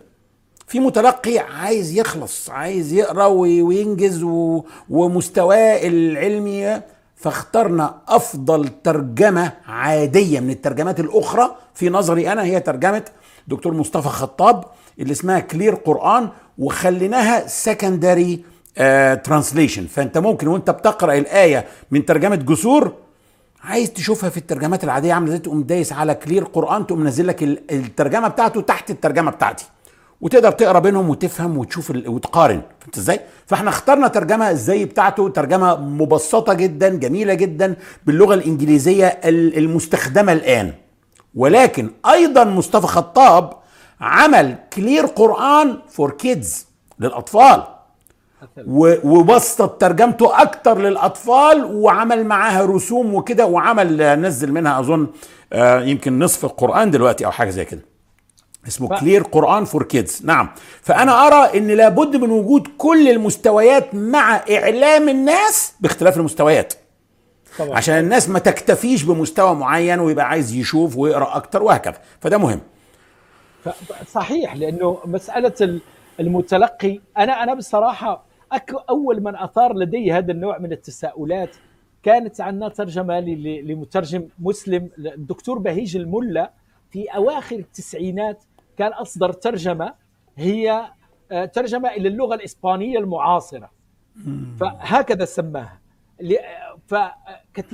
في متلقي عايز يخلص عايز يقرأ وينجز ومستواه العلمي فاخترنا أفضل ترجمة عادية من الترجمات الأخرى. في نظري أنا هي ترجمة دكتور مصطفى خطاب اللي اسمها Clear Quran وخليناها secondary translation فأنت ممكن وأنت بتقرأ الآية من ترجمة جسور عايز تشوفها في الترجمات العادية عاملة إزاي تقوم دايس على Clear Quran تقوم نازل لك الترجمة بتاعته تحت الترجمة بتاعتي. وتقدر تقرأ بينهم وتفهم وتشوف ال... وتقارن. فهمت إزاي؟ فإحنا اخترنا ترجمة إزاي بتاعته ترجمة مبسطة جدا جميلة جدا باللغة الإنجليزية المستخدمة الآن. ولكن أيضا مصطفى خطاب عمل Clear Quran for Kids للأطفال. وبسط ترجمته أكتر للأطفال وعمل معاها رسوم وكده وعمل نزل منها أظن يمكن نصف القرآن دلوقتي أو حاجة زي كده. اسمه ف... Clear Quran for Kids نعم. فأنا أرى أن لابد من وجود كل المستويات مع إعلام الناس باختلاف المستويات. طبعا. عشان الناس ما تكتفيش بمستوى معين ويبقى عايز يشوف ويقرأ أكتر وهكذا. فده مهم. ف... صحيح لأنه مسألة المتلقي أنا أنا بصراحة أك... أول من أثار لدي هذا النوع من التساؤلات كانت عندنا ترجمة لمترجم مسلم الدكتور بهيج الملا في أواخر التسعينات. كان أصدر ترجمة هي ترجمة إلى اللغة الإسبانية المعاصرة. فهكذا سماها.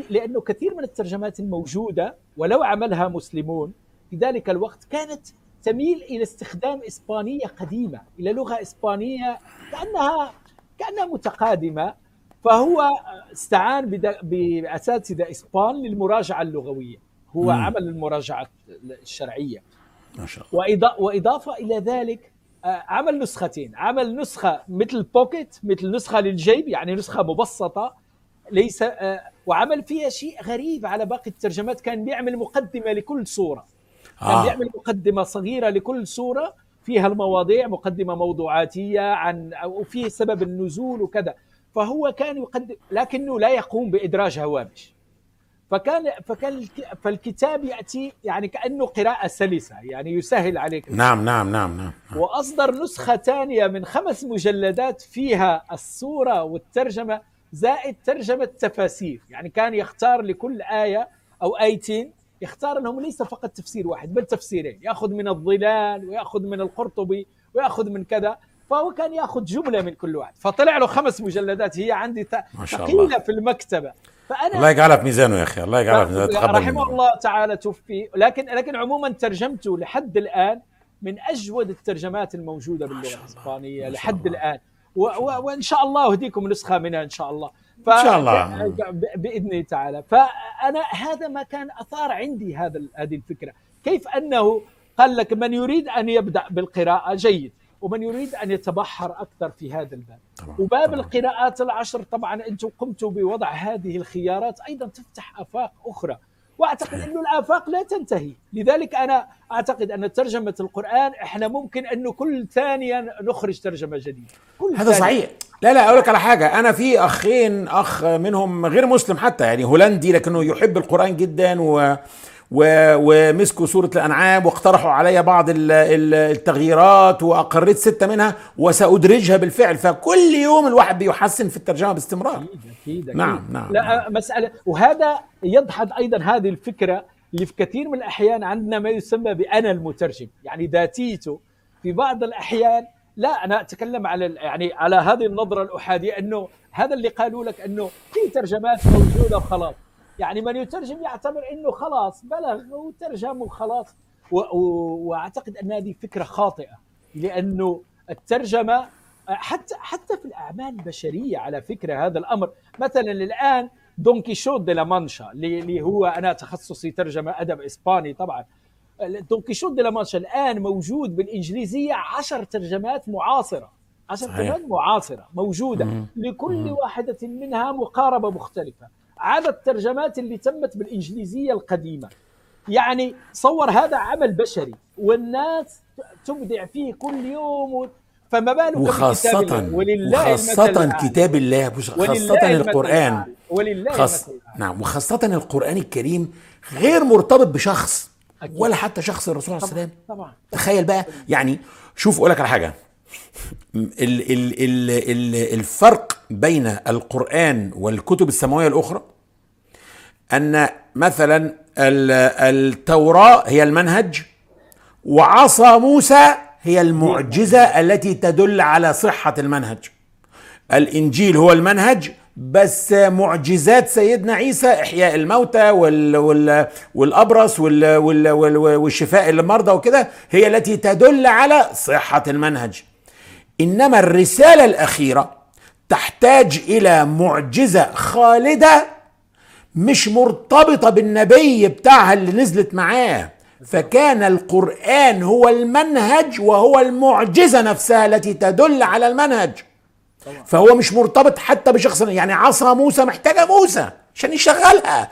لأنه كثير من الترجمات الموجودة ولو عملها مسلمون في ذلك الوقت كانت تميل إلى استخدام إسبانية قديمة إلى لغة إسبانية كأنها كأنها متقادمة. فهو استعان بأساتذة إسبان للمراجعة اللغوية. هو مم. عمل المراجعة الشرعية. ما شاء الله. وإضافة, وإضافة إلى ذلك عمل نسختين. عمل نسخة مثل بوكيت مثل نسخة للجيب يعني نسخة مبسطة ليس وعمل فيها شيء غريب على باقي الترجمات. كان بيعمل مقدمة لكل سورة كان آه. بيعمل مقدمة صغيرة لكل سورة فيها المواضيع مقدمة موضوعاتية عن وفيه سبب النزول وكذا. فهو كان يقدم لكنه لا يقوم بإدراج هوامش. فكان فكان فالكتاب يأتي يعني كأنه قراءة سلسة يعني يسهل عليك. نعم نعم نعم نعم وأصدر نسخة ثانية من خمس مجلدات فيها الصورة والترجمة زائد ترجمة تفاسير. يعني كان يختار لكل آية أو آيتين يختار انهم ليس فقط تفسير واحد بل تفسيرين. يأخذ من الظلال ويأخذ من القرطبي ويأخذ من كذا. فهو كان يأخذ جملة من كل واحد. فطلع له خمس مجلدات. هي عندي ثقيله في المكتبة. فأنا الله يجعلها في ميزانه يا أخي الله يجعلها في ميزانه رحمه الله تعالى توفي. لكن لكن عموما ترجمته لحد الآن من أجود الترجمات الموجودة باللغة الإسبانية لحد الآن. و و وإن شاء الله أهديكم نسخة منها إن شاء الله. ف... إن شاء الله. باذن تعالى. فأنا هذا ما كان أثار عندي هذا هذه الفكرة. كيف أنه قال لك من يريد أن يبدأ بالقراءة؟ جيد. ومن يريد أن يتبحر أكثر في هذا الباب. طبعا وباب طبعا. القراءات العشر طبعا أنتم قمتوا بوضع هذه الخيارات أيضا تفتح آفاق أخرى. وأعتقد انه الآفاق لا تنتهي. لذلك أنا أعتقد أن ترجمة القرآن إحنا ممكن انه كل ثانية نخرج ترجمة جديدة. كل هذا ثانية. صحيح. لا لا أقول لك على حاجة. أنا في أخين أخ منهم غير مسلم حتى يعني هولندي لكنه يحب القرآن جدا و ومسكوا سورة الأنعام واقترحوا علي بعض التغييرات وأقريت ستة منها وسأدرجها بالفعل فكل يوم الواحد بيحسن في الترجمة باستمرار أكيد أكيد, أكيد. نعم نعم لا نعم. مسألة وهذا يدحض أيضا هذه الفكرة اللي في كثير من الأحيان عندنا ما يسمى بأنا المترجم يعني ذاتيته في بعض الأحيان لا أنا أتكلم على يعني على هذه النظرة الأحادية أنه هذا اللي قالوا لك أنه في ترجمات موجودة وخلاص يعني من يترجم يعتبر إنه خلاص بلغ وترجم وخلاص. وأعتقد أن هذه فكرة خاطئة لأنه الترجمة حتى حتى في الأعمال البشرية على فكرة هذا الأمر. مثلا الآن دون كيشوت دي لا مانشا اللي هو أنا تخصصي ترجمة أدب إسباني طبعا. دون كيشوت دي لا مانشا الآن موجود بالإنجليزية عشر ترجمات معاصرة. عشر ترجمات معاصرة موجودة. لكل. واحدة منها مقاربة مختلفة. عدد الترجمات اللي تمت بالإنجليزية القديمة. يعني تصور هذا عمل بشري والناس تبدع فيه كل يوم فما بالك وخاصة ولله وخاصة كتاب الله خاصة القرآن. ولله خاص... نعم وخاصة القرآن الكريم غير مرتبط بشخص أكيد. ولا حتى شخص الرسول عليه السلام طبعا. تخيل بقى يعني شوف أقول لك على حاجة. ال ال ال ال الفرق بين القرآن والكتب السماوية الأخرى أن مثلا التوراة هي المنهج وعصا موسى هي المعجزة التي تدل على صحة المنهج. الإنجيل هو المنهج بس معجزات سيدنا عيسى إحياء الموتى وال وال والأبرص وال وال وال والشفاء للمرضى وكده هي التي تدل على صحة المنهج. إنما الرسالة الأخيرة تحتاج إلى معجزة خالدة مش مرتبطة بالنبي بتاعها اللي نزلت معاه. فكان القرآن هو المنهج وهو المعجزة نفسها التي تدل على المنهج. فهو مش مرتبط حتى بشخص يعني عصا موسى محتاجة موسى عشان يشغلها.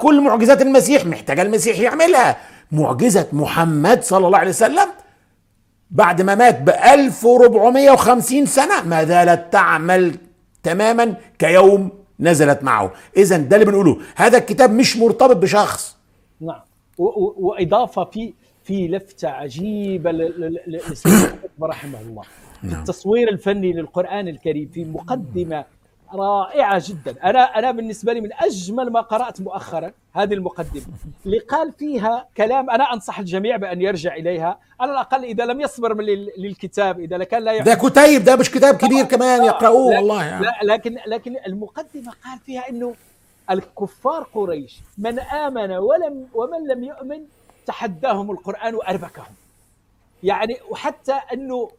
كل معجزات المسيح محتاجة المسيح يعملها. معجزة محمد صلى الله عليه وسلم بعد ما مات ب 1450 سنة ما زالت تعمل تماما كيوم نزلت معه. إذا ده اللي بنقوله. هذا الكتاب مش مرتبط بشخص. نعم. وإضافة في في لفته عجيبه لسيدنا رحمه الله. نعم. التصوير الفني للقرآن الكريم في مقدمة رائعة جدا. أنا أنا بالنسبة لي من أجمل ما قرأت مؤخرا هذه المقدمة. اللي قال فيها كلام أنا أنصح الجميع بأن يرجع إليها. على الأقل إذا لم يصبر من للكتاب إذا كان لا ده كتيب ده مش كتاب كبير كمان يقرأوه والله يعني. لا لكن لكن المقدمة قال فيها إنه الكفار قريش من آمن ولم ومن لم يؤمن تحداهم القرآن وأربكهم. يعني وحتى أنه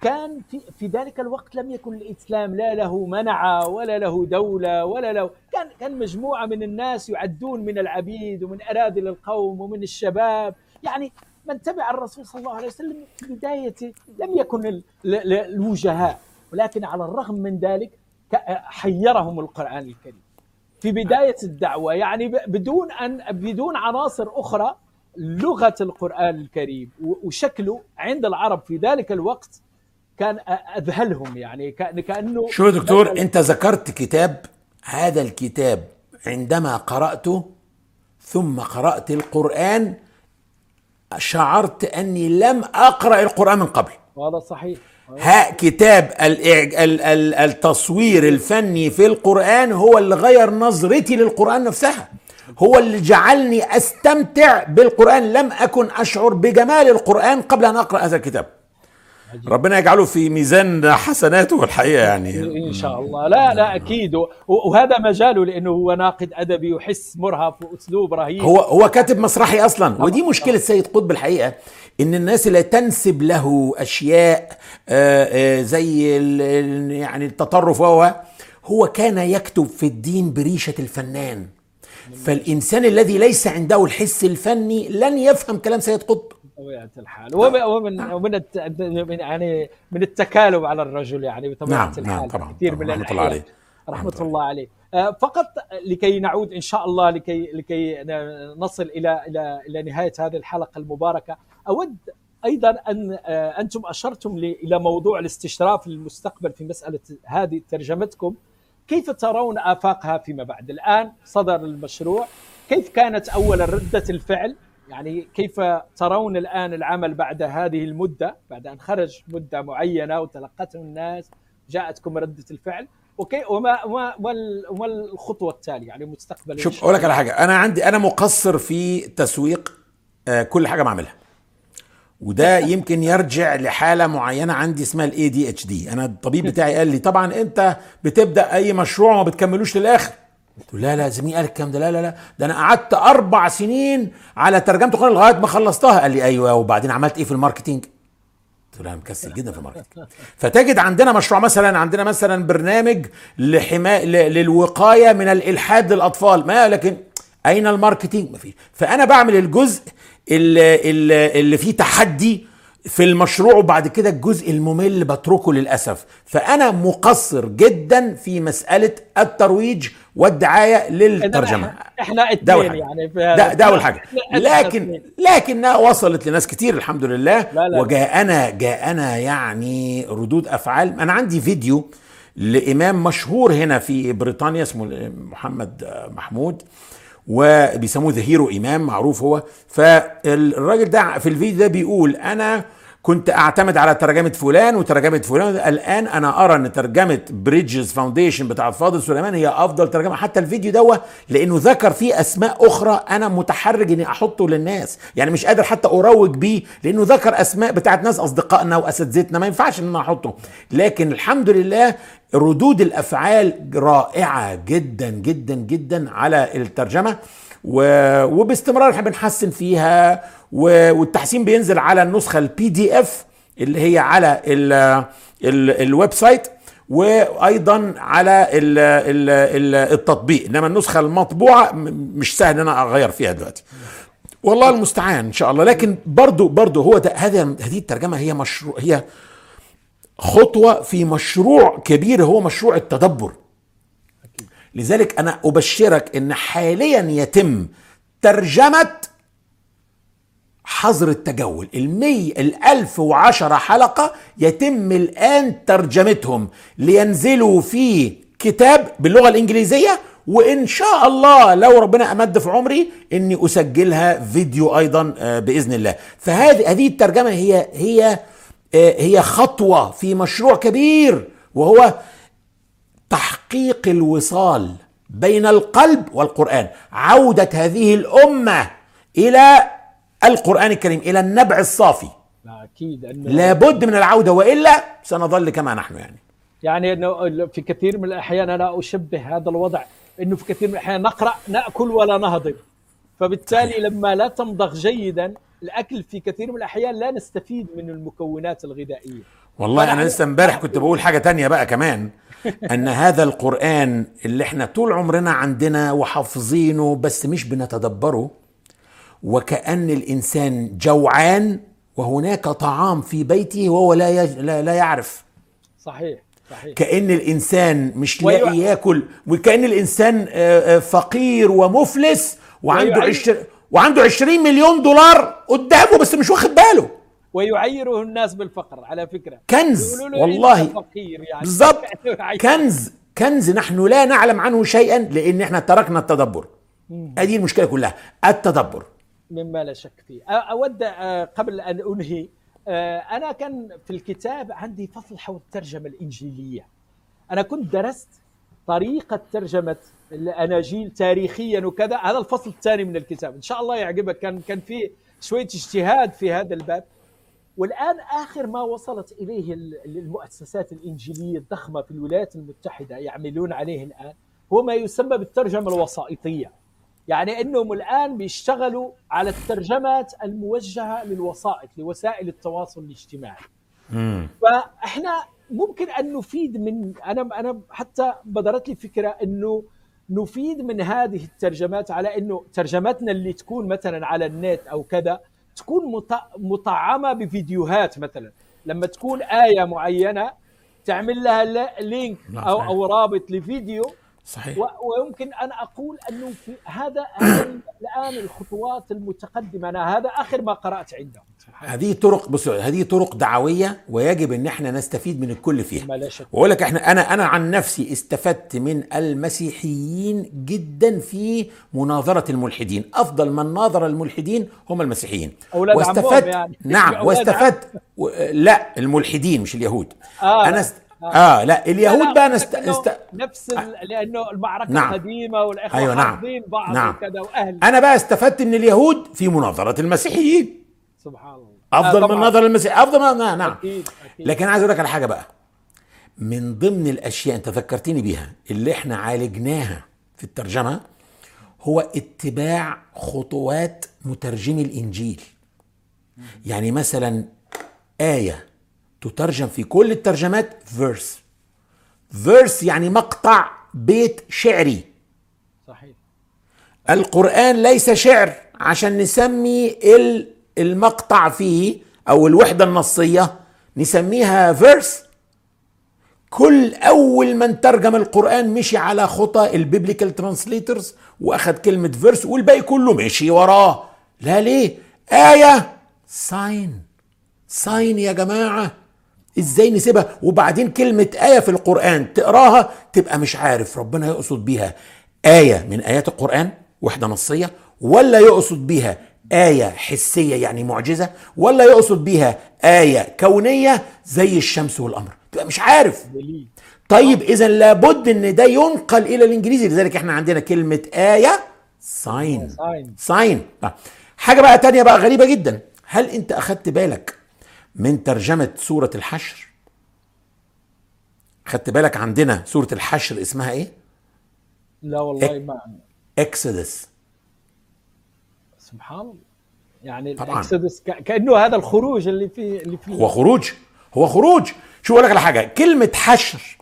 كان في في ذلك الوقت لم يكن الإسلام لا له منع ولا له دولة ولا له كان كان مجموعة من الناس يعدون من العبيد ومن أراذل القوم ومن الشباب. يعني من تبع الرسول صلى الله عليه وسلم في بدايته لم يكن الوجهاء. ولكن على الرغم من ذلك حيرهم القرآن الكريم. في بداية الدعوة يعني بدون ان بدون عناصر أخرى لغة القرآن الكريم وشكله عند العرب في ذلك الوقت كان أذهلهم يعني كانه شو دكتور أنت ذكرت كتاب هذا الكتاب عندما قرأته ثم قرأت القرآن شعرت أني لم أقرأ القرآن من قبل. هذا صحيح. ها كتاب التصوير الفني في القرآن هو اللي غير نظرتي للقرآن نفسها. هو اللي جعلني أستمتع بالقرآن. لم أكن أشعر بجمال القرآن قبل أن أقرأ هذا الكتاب. ربنا يجعله في ميزان حسناته الحقيقة يعني. ان شاء الله. لا لا أكيد. وهذا مجاله لأنه هو ناقد أدبي وحس مرهف وأسلوب رهيب. هو هو كاتب مسرحي أصلا. ودي مشكلة سيد قطب الحقيقة إن الناس اللي تنسب له أشياء زي يعني التطرف وهو هو كان يكتب في الدين بريشة الفنان. فالإنسان الذي ليس عنده الحس الفني لن يفهم كلام سيد قطب. بطبيعه الحال. ومن ومن ومن يعني من التكالب على الرجل يعني بطبيعة نعم الحال. نعم طبعا كثير من رحمة الله عليه. رحمة الله عليه. فقط لكي نعود إن شاء الله لكي لكي نصل إلى إلى إلى نهاية هذه الحلقة المباركة. أود أيضا ان أنتم أشرتم إلى موضوع الاستشراف للمستقبل في مسألة هذه ترجمتكم. كيف ترون آفاقها فيما بعد؟ الآن صدر المشروع. كيف كانت اولا ردة الفعل؟ يعني كيف ترون الآن العمل بعد هذه المدة بعد أن خرج مدة معينة وتلقته الناس جاءتكم ردة الفعل؟ وكي وما وما وما الخطوة التالية يعني مستقبلا شوف أقول لك على حاجة. أنا عندي أنا مقصر في تسويق آه، كل حاجة بعملها. وده يمكن يرجع لحالة معينة عندي اسمها ال ADHD أنا الطبيب بتاعي قال لي طبعا أنت بتبدأ أي مشروع وما بتكملوش للآخر. قلت له لا لا زميلي قال الكلام ده لا لا لا ده أنا قعدت أربع سنين على ترجمه القران لغاية ما خلصتها. قال لي أيوه وبعدين عملت إيه في ال marketing؟ قلت له أنا مكسل جدا في ال marketing. فتجد عندنا مشروع مثلا عندنا مثلا برنامج لحمايه للوقاية من الإلحاد للأطفال. ما لكن أين ال marketing؟ مفيش فأنا بعمل الجزء اللي, اللي, اللي فيه تحدي في المشروع وبعد كده الجزء الممل بتركه للأسف. فأنا مقصر جدا في مسألة الترويج والدعاية للترجمة. إحنا اثنين يعني ده ده اول حاجة لكن لكنها وصلت لناس كتير الحمد لله. لا لا. وجاءنا جاءنا يعني ردود أفعال. أنا عندي فيديو لإمام مشهور هنا في بريطانيا اسمه محمد محمود وبيسموه the hero imam معروف هو. فالراجل ده في الفيديو ده بيقول أنا كنت أعتمد على ترجمة فلان وترجمة فلان. الآن أنا أرى أن ترجمة Bridges Foundation بتاع فاضل سليمان هي أفضل ترجمة. حتى الفيديو دوت لأنه ذكر فيه أسماء أخرى أنا متحرج إني أحطه للناس. يعني مش قادر حتى أروج بيه لأنه ذكر أسماء بتاعت ناس أصدقائنا واساتذتنا ما ينفعش إن أنا أحطه. لكن الحمد لله ردود الأفعال رائعة جدا جدا جدا على الترجمة. وباستمرار إحنا بنحسن فيها والتحسين بينزل على النسخة ال PDF اللي هي على ال ال ال website وأيضا على ال ال ال التطبيق. إنما النسخة المطبوعة مش سهل إن أنا أغير فيها دلوقتي. والله المستعان إن شاء الله. لكن برضو برضو هو هذه هذه الترجمة هي مشروع هي خطوة في مشروع كبير هو مشروع التدبر. لذلك أنا أبشرك إن حاليا يتم ترجمة حظر التجول. المي الألف وعشرة حلقة يتم الآن ترجمتهم لينزلوا في كتاب باللغة الإنجليزية وإن شاء الله لو ربنا أمد في عمري إني أسجلها فيديو أيضا آه، بإذن الله. فهذه هذه الترجمة هي هي آه، هي خطوة في مشروع كبير وهو تحقيق الوصال بين القلب والقرآن. عودة هذه الأمة إلى القرآن الكريم إلى النبع الصافي. أكيد أنه لابد من العودة وإلا سنظل كما نحن يعني. يعني أنه في كثير من الأحيان أنا أشبه هذا الوضع أنه في كثير من الأحيان نقرأ نأكل ولا نهضم. فبالتالي لما لا تمضغ جيدا الأكل في كثير من الأحيان لا نستفيد من المكونات الغذائية. والله أنا لسه امبارح كنت بقول حاجة تانية بقى كمان أن هذا القرآن اللي إحنا طول عمرنا عندنا وحافظينه بس مش بنتدبره وكأن الإنسان جوعان وهناك طعام في بيته وهو لا لا, لا يعرف. صحيح صحيح. كأن الإنسان مش لاقي ياكل وكأن الإنسان آه، آه، فقير ومفلس وعنده عشر وعنده 20 مليون دولار قدامه بس مش واخد باله. ويعيره الناس بالفقر على فكرة. كنز والله. فقير يعني. بالضبط. كنز كنز نحن لا نعلم عنه شيئا لأن إحنا تركنا التدبر. هذه المشكلة كلها التدبر. مما لا شك فيه. أود قبل أن أنهي أنا كان في الكتاب عندي فصل حول الترجمة الإنجيلية. أنا كنت درست طريقة ترجمة الأناجيل تاريخيا وكذا. هذا الفصل الثاني من الكتاب. إن شاء الله يعجبك. كان كان في شوية اجتهاد في هذا الباب. والآن آخر ما وصلت إليه المؤسسات الإنجيلية الضخمة في الولايات المتحدة يعملون عليه الآن هو ما يسمى بالترجمة الوسائطية. يعني إنهم الآن بيشتغلوا على الترجمات الموجهة للوسائط لوسائل التواصل الاجتماعي. مم. فإحنا ممكن أن نفيد من أنا أنا حتى بدرت لي فكرة إنه نفيد من هذه الترجمات على إنه ترجمتنا اللي تكون مثلا على النت أو كذا تكون مطعمة بفيديوهات مثلا. لما تكون آية معينة تعمل لها لينك أو أو رابط لفيديو صحيح. ويمكن ان أقول أنه في هذا الآن الخطوات المتقدمة. أنا هذا آخر ما قرأت عندهم. هذه طرق بص هذه طرق دعوية ويجب أن إحنا نستفيد من الكل فيها. وأقول لك إحنا أنا أنا عن نفسي استفدت من المسيحيين جدا في مناظرة الملحدين. أفضل من ناظر الملحدين هم المسيحيين. أولاد واستفدت يعني. نعم واستفدت. لا الملحدين مش اليهود. آه، أنا. است... آه. لا اليهود لا، بقى نست... است... نفس ال... لأنه المعركة نعم. قديمه والإخوة أيوة، نعم. حافظين بعض نعم. وكذا وأهل. أنا بقى استفدت من اليهود في مناظرة المسيحيين. سبحان الله. أفضل آه، من. ناظر المسيح أفضل من نعم نعم. أكيد أكيد. لكن عايز أقول لك على حاجة بقى. من ضمن الأشياء أنت ذكرتني بيها اللي إحنا عالجناها في الترجمة هو اتباع خطوات مترجمي الإنجيل. يعني مثلا آية تترجم في كل الترجمات verse verse يعني مقطع بيت شعري. صحيح. القرآن ليس شعر عشان نسمي ال- المقطع فيه أو الوحدة النصية نسميها verse كل أول من ترجم القرآن مشي على خطى ال biblical translators وأخذ كلمة verse والباقي كله مشي وراه. لا ليه؟ آية. sign sign يا جماعة. إزاي نسيبها؟ وبعدين كلمة آية في القرآن تقراها تبقى مش عارف ربنا يقصد بيها. آية من آيات القرآن وحدة نصية ولا يقصد بيها آية حسية يعني معجزة ولا يقصد بيها آية كونية زي الشمس والقمر. تبقى مش عارف. طيب إذا لابد إن ده ينقل إلى الإنجليزي لذلك إحنا عندنا كلمة آية sign sign. sign حاجة بقى تانية بقى غريبة جدا. هل أنت أخدت بالك من ترجمة سورة الحشر. خدت بالك عندنا سورة الحشر اسمها إيه؟ لا والله ما اكسودس سبحان الله. يعني ك- كأنه هذا الخروج اللي فيه اللي فيه. هو خروج. هو خروج. شو أقول لك على حاجة؟ كلمة حشر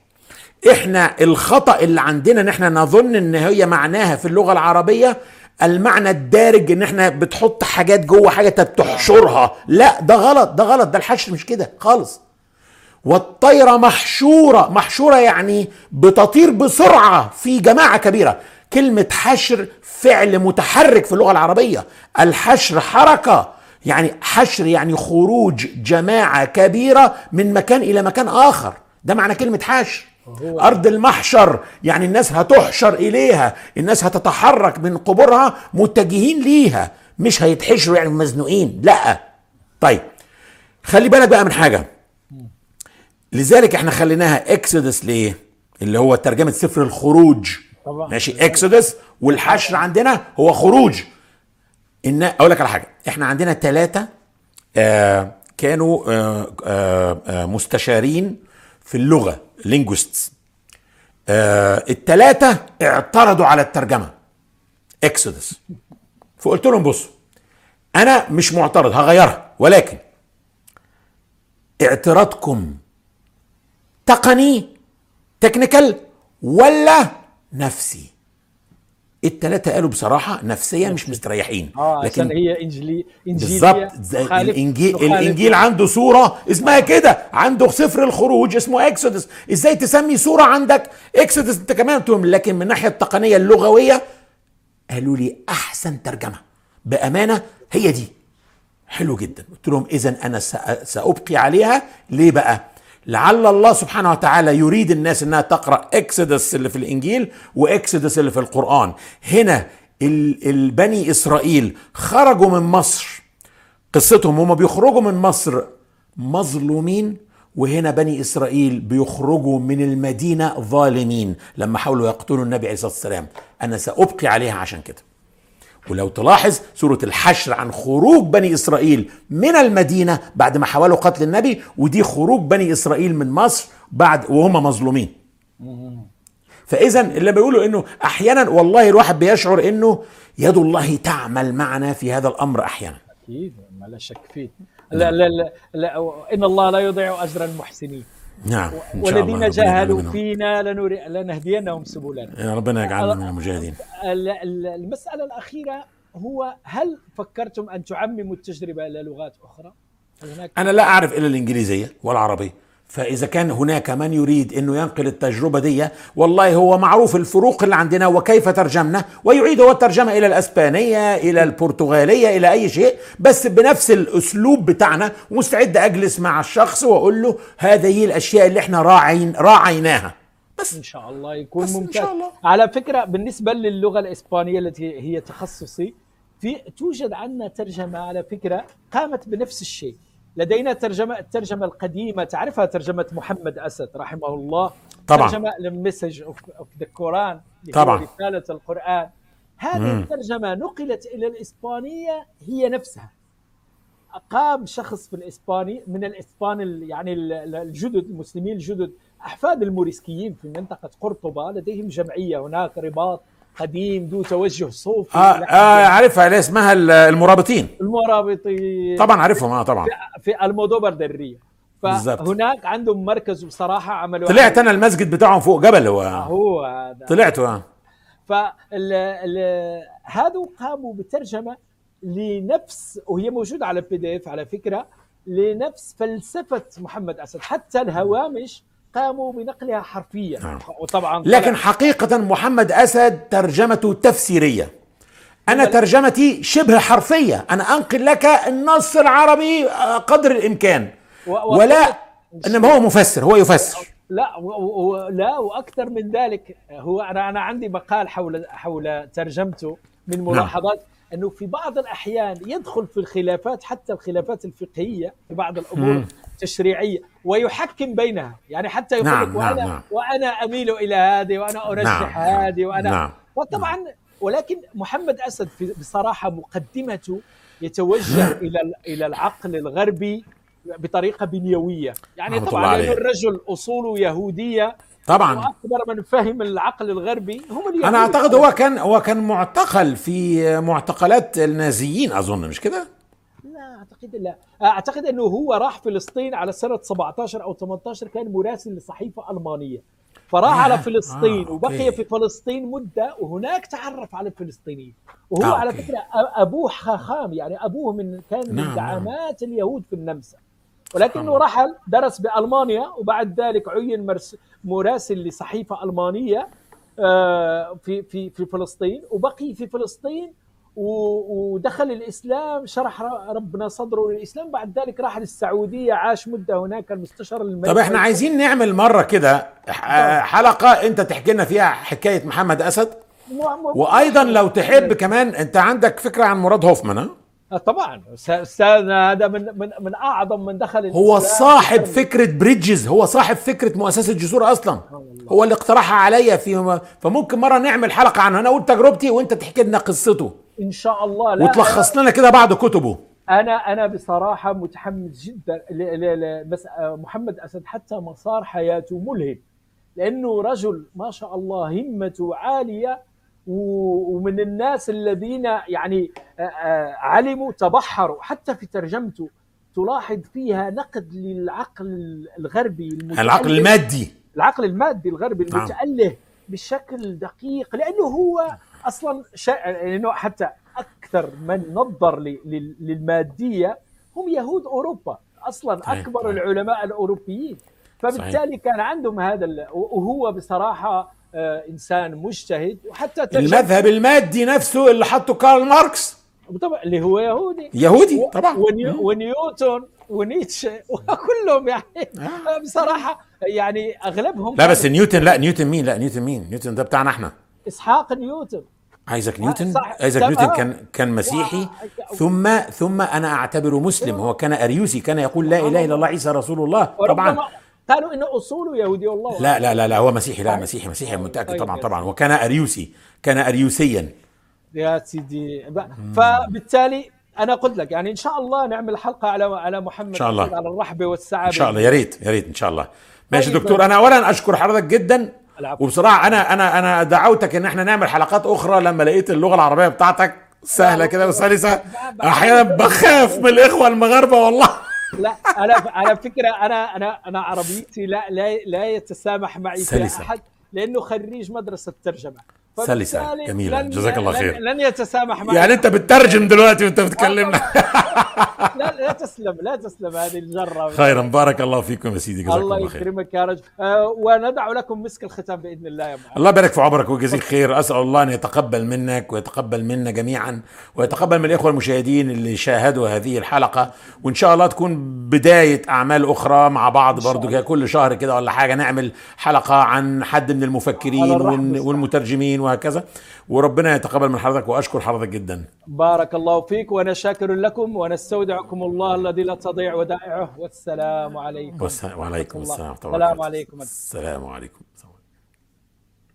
إحنا الخطأ اللي عندنا ان إحنا نظن إن هي معناها في اللغة العربية المعنى الدارج إن إحنا بتحط حاجات جوه حاجة أنت بتحشرها. لا ده غلط ده غلط ده الحشر مش كده خالص. والطيرة محشورة. محشورة يعني بتطير بسرعة في جماعة كبيرة. كلمة حشر فعل متحرك في اللغة العربية. الحشر حركة. يعني حشر يعني خروج جماعة كبيرة من مكان إلى مكان آخر. ده معنى كلمة حشر. أرض المحشر. يعني الناس هتحشر إليها. الناس هتتحرك من قبورها متجهين ليها. مش هيتحشروا يعني مزنوقين. لا. طيب خلي بالك بقى من حاجة. لذلك إحنا خليناها إكسودس ليه؟ اللي هو ترجمة سفر الخروج. طبعا. ماشي إكسودس والحشر عندنا هو خروج. إن أقول لك على حاجة. إحنا عندنا ثلاثة آه كانوا آه آه مستشارين في اللغة. لينجويستس آه الثلاثه اعترضوا على الترجمة. Exodus فقلت لهم بصوا أنا مش معترض هغيرها ولكن اعتراضكم تقني technical ولا نفسي؟ التلاتة قالوا بصراحة نفسيا مش مستريحين. آه عشان هي إنجيلية. بالظبط. الانجيل تخالف- الإنجيل عنده سورة. اسمها كده. عنده سفر الخروج. اسمه Exodus. إزاي تسمي سورة عندك؟ إكسودس أنت كمان قلت لهم لكن من الناحيه التقنية اللغوية قالوا لي أحسن ترجمة. بأمانة هي دي. حلو جدا. قلت لهم اذا أنا سأبقي عليها. ليه بقى؟ لعل الله سبحانه وتعالى يريد الناس إنها تقرأ اكسودس اللي في الإنجيل واكسودس اللي في القرآن. هنا ال- البني إسرائيل خرجوا من مصر. قصتهم هم بيخرجوا من مصر مظلومين وهنا بني إسرائيل بيخرجوا من المدينة ظالمين. لما حاولوا يقتلوا النبي عليه الصلاة والسلام أنا سأبقي عليها عشان كده. ولو تلاحظ سورة الحشر عن خروج بني إسرائيل من المدينة بعد ما حاولوا قتل النبي ودي خروج بني إسرائيل من مصر بعد وهم مظلومين. فإذا اللي بيقولوا إنه أحيانا والله الواحد بيشعر إنه يد الله تعمل معنا في هذا الأمر أحيانا. أكيد ما لا شك فيه. لا لا لا, لا إن الله لا يضيع أجر المحسنين. نعم إن شاء الله والذين يجعلنا جاهدوا. فينا لنري... لنهدينهم سبلنا يا ربنا يجعلنا من المجاهدين ال- ال- المسألة الأخيرة هو هل فكرتم أن تعمموا التجربة إلى لغات أخرى؟ هناك أنا لا أعرف إلا الإنجليزية والعربية فإذا كان هناك من يريد إنه ينقل التجربة دي والله هو معروف الفروق اللي عندنا وكيف ترجمنا ويعيد هو الترجمة إلى الإسبانية إلى البرتغالية إلى أي شيء بس بنفس الأسلوب بتاعنا ومستعد أجلس مع الشخص وأقول له هذه الأشياء اللي إحنا راعين راعيناها. بس. إن شاء الله يكون بس إن ممتاز. شاء الله. على فكرة بالنسبة للغة الإسبانية التي هي تخصصي في توجد عندنا ترجمة على فكرة قامت بنفس الشيء. لدينا ترجمه الترجمة القديمة. تعرفها ترجمة محمد أسد رحمه الله؟ طبعا. ترجمة The Message of the Quran طبعا. رسالة القرآن. هذه الترجمة نقلت إلى الإسبانية هي نفسها. قام شخص في الإسباني من الإسبان ال- يعني ال- ال- الجدد المسلمين الجدد أحفاد الموريسكيين في منطقة قرطبة لديهم جمعية هناك رباط. قديم ذو توجه صوفي. آه, آه عارفها اللي اسمها ال- المرابطين. المرابطين طبعا عارفهم آه طبعا. في المودوبر دريه. فهناك عندهم مركز بصراحة عملوا طلعت أنا المسجد بتاعهم فوق جبل هو هو هذا. طلعت آه. فهذا قاموا بترجمة لنفس وهي موجودة على ال PDF على فكرة لنفس فلسفة محمد أسد. حتى الهوامش قاموا بنقلها حرفيا. نعم. وطبعا لكن حقيقة محمد أسد ترجمته تفسيرية. أنا ترجمتي شبه حرفية. أنا أنقل لك النص العربي آه، قدر الإمكان. و- ولا إنما هو مفسر هو يفسر. لا و... و... لا وأكثر من ذلك هو أنا أنا عندي مقال حول حول ترجمته من ملاحظات. إنه في بعض الأحيان يدخل في الخلافات حتى الخلافات الفقهية في بعض الأمور. التشريعية ويحكم بينها يعني حتى يقول نعم، لك وأنا نعم، نعم. وأنا أميل إلى هذه وأنا ارجح نعم، هذه وأنا نعم. وطبعا ولكن محمد أسد في بصراحة مقدمته يتوجه إلى ال- إلى العقل الغربي بطريقة بنيوية يعني طبعا. الرجل أصوله يهودية طبعا واكبر من فهم العقل الغربي هم اليهود أنا أعتقد هو كان هو كان معتقل في معتقلات النازيين أظن مش كده؟ لا أعتقد لا أعتقد أنه هو راح فلسطين على سنة 17 أو 18 كان مراسل لصحيفة ألمانية فراح آه، على فلسطين آه، وبقي. في فلسطين مدة وهناك تعرف على الفلسطينيين وهو آه، على. فكرة أبوه خاخام يعني أبوه من كان من نعم، نعم. دعامات اليهود في النمسا ولكنه. رحل درس بألمانيا وبعد ذلك عين مرس- مراسل لصحيفة ألمانية آه، في في في فلسطين وبقي في فلسطين ودخل الإسلام شرح ربنا صدره للإسلام. بعد ذلك راح للسعودية عاش مدة هناك المستشار الملكي. طب إحنا عايزين نعمل مرة كده ح- حلقة أنت تحكي لنا فيها حكاية محمد م- وأيضا لو تحب كمان أنت عندك فكرة عن مراد هوفمان ها؟ آه، طبعا. أستاذنا هذا من من من أعظم من دخل هو. صاحب فكرة بريدجز هو صاحب فكرة مؤسسة جسور أصلا. هو اللي اقترحها عليا في فممكن مرة نعمل حلقة عنه أنا أقول تجربتي وأنت تحكي لنا قصته. إن شاء الله. لا وتلخص لنا كده بعض كتبه. أنا أنا بصراحة متحمس جدا بس آه، محمد أسد حتى مسار حياته ملهم. لأنه رجل ما شاء الله همته عالية. ومن الناس الذين يعني علموا تبحروا حتى في ترجمته تلاحظ فيها نقد للعقل الغربي. العقل المادي العقل المادي الغربي نعم. المتأله بشكل دقيق لأنه هو أصلا شا... لأنه حتى أكثر من نظر ل... لل- للمادية هم يهود أوروبا أصلا صحيح، أكبر. العلماء الأوروبيين فبالتالي كان عندهم هذا ال... وهو بصراحة إنسان مجتهد وحتى المذهب المادي نفسه اللي حطه كارل ماركس. طبعا اللي هو يهودي. يهودي و- طبعا. ونيو... ونيوتن ونيتشه وكلهم يعني. آه. بصراحة يعني أغلبهم لا بس نيوتن لا نيوتن مين؟ لا نيوتن مين؟ نيوتن ده بتاعنا إحنا. إسحاق نيوتن. آيزاك نيوتن؟ صح. آيزاك نيوتن آه. كان كان مسيحي. ثم ثم أنا أعتبره مسلم. هو كان أريوسي كان يقول لا إله إلا الله عيسى رسول الله. طبعا. قالوا انه اصوله يهودي والله لا لا لا لا هو مسيحي لا طيب. مسيحي مسيحي متاكد طيب طبعا طبعا وكان اريوسي كان اريوسيا يا سيدي فبالتالي أنا قلت لك يعني ان شاء الله نعمل حلقه على على محمد إن شاء الله. على الرحبه والسعه ان شاء الله يا ريت يا ريت ان شاء الله ماشي طيب. دكتور أنا اولا اشكر حضرتك جدا العفو. وبصراحه أنا أنا أنا دعوتك ان إحنا نعمل حلقات أخرى لما لقيت اللغة العربيه بتاعتك سهله كده وسلسه أحيانا بخاف من الاخوه المغاربه والله لا أنا على فكرة أنا أنا أنا عربيتي لا لا لا يتسامح معي فيها. أحد لأنه خريج مدرسة ترجمه سلسة. جميلة. جزاك الله خير. لن يتسامح معي يعني أنت بتترجم دلوقتي وأنت بتكلمنا لا لا تسلم لا تسلم هذه الجرة خيرا بارك الله فيكم يا سيدي جزاكم الله الله خير يكرمك يا رجل آه، وندع لكم مسك الختام بإذن الله يا معاذ الله يبارك في عمرك ويجزيك خير أسأل الله أن يتقبل منك ويتقبل منا جميعا ويتقبل من الإخوة المشاهدين اللي شاهدوا هذه الحلقة وإن شاء الله تكون بداية أعمال أخرى مع بعض برضو الله. كل شهر كده ولا حاجة نعمل حلقة عن حد من المفكرين. والمترجمين وهكذا وربنا يتقبل من حضرتك وأشكر حضرتك جدا بارك الله فيك وأنا شاكر لكم ونستودعكم الله الذي لا تضيع ودائعه والسلام عليكم والس- وعليكم. السلام ورحمة الله السلام. عليكم. السلام عليكم